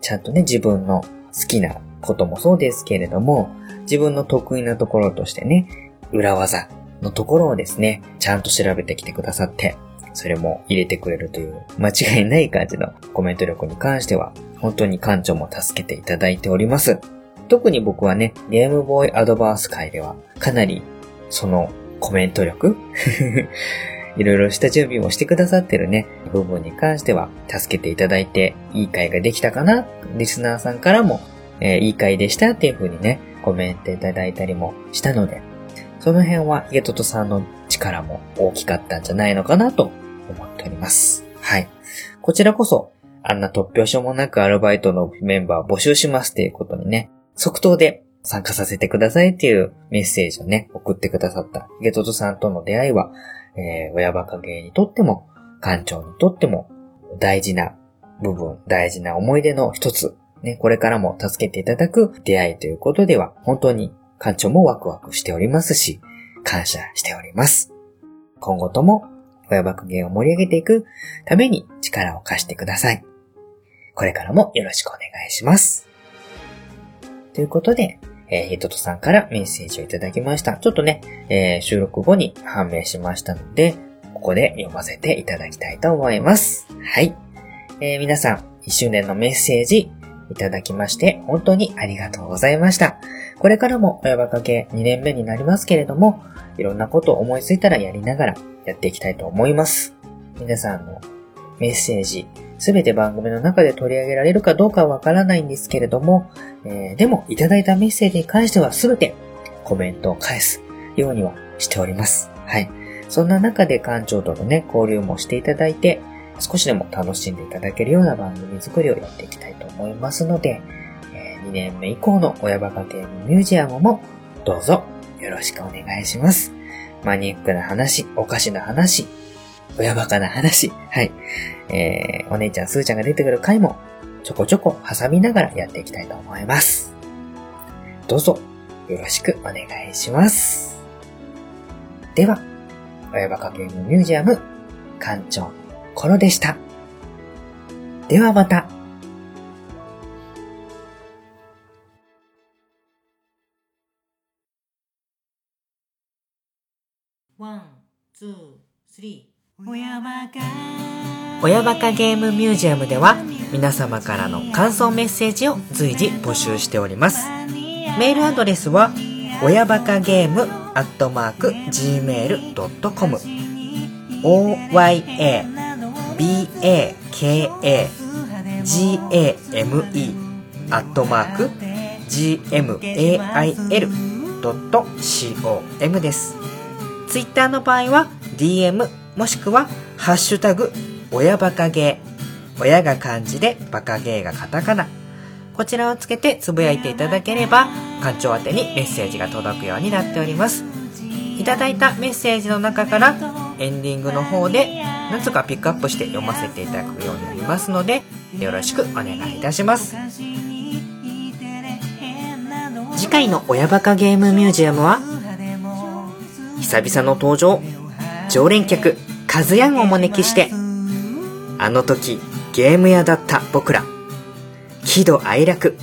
ちゃんとね、自分の好きなこともそうですけれども、自分の得意なところとしてね、裏技のところをですね、ちゃんと調べてきてくださって、それも入れてくれるという間違いない感じのコメント力に関しては、本当に館長も助けていただいております。特に僕はね、ゲームボーイアドバンス界では、かなり、そのコメント力 いろいろした準備もしてくださってるね、部分に関しては、助けていただいて、いい回ができたかなリスナーさんからも、えー、いい回でしたっていう風にね、コメントいただいたりもしたので、その辺はヒゲトトさんの力も大きかったんじゃないのかなと思っております。はい。こちらこそ、あんな突拍子もなくアルバイトのメンバー募集しますっていうことにね、即答で参加させてくださいっていうメッセージをね、送ってくださったヒゲトトさんとの出会いは、えー、親バカ芸にとっても、館長にとっても大事な部分、大事な思い出の一つ、ね、これからも助けていただく出会いということでは、本当に館長もワクワクしておりますし、感謝しております。今後とも、親バカ芸を盛り上げていくために力を貸してください。これからもよろしくお願いします。ということで、えー、ヒトトさんからメッセージをいただきました。ちょっとね、えー、収録後に判明しましたので、ここで読ませていただきたいと思います。はい。えー、皆さん、1周年のメッセージいただきまして、本当にありがとうございました。これからも親バカ系2年目になりますけれども、いろんなことを思いついたらやりながらやっていきたいと思います。皆さんのメッセージ、すべて番組の中で取り上げられるかどうかはわからないんですけれども、えー、でもいただいたメッセージに関してはすべてコメントを返すようにはしております。はい。そんな中で館長とのね、交流もしていただいて、少しでも楽しんでいただけるような番組作りをやっていきたいと思いますので、え、2年目以降の親バカゲームミュージアムもどうぞよろしくお願いします。マニアックな話、おかしな話、親バカな話、はい。えー、お姉ちゃん、すーちゃんが出てくる回も、ちょこちょこ挟みながらやっていきたいと思います。どうぞ、よろしくお願いします。では、親バカゲームミュージアム、館長、コロでした。ではまた。One, two, three。親バカ親バカゲームミュージアムでは皆様からの感想メッセージを随時募集しておりますメールアドレスは親バカゲームアットマーク gmail.com oya baka game アットマーク gmail.com ですツイッターの場合は DM もしくは、ハッシュタグ、親バカゲー。親が漢字で、バカゲーがカタカナ。こちらをつけてつぶやいていただければ、館長宛にメッセージが届くようになっております。いただいたメッセージの中から、エンディングの方で、何つかピックアップして読ませていただくようになりますので、よろしくお願いいたします。次回の親バカゲームミュージアムは、久々の登場、常連客、カズヤンをお招きして、あの時、ゲーム屋だった僕ら、喜怒哀楽、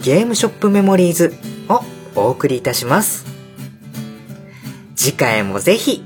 ゲームショップメモリーズをお送りいたします。次回もぜひ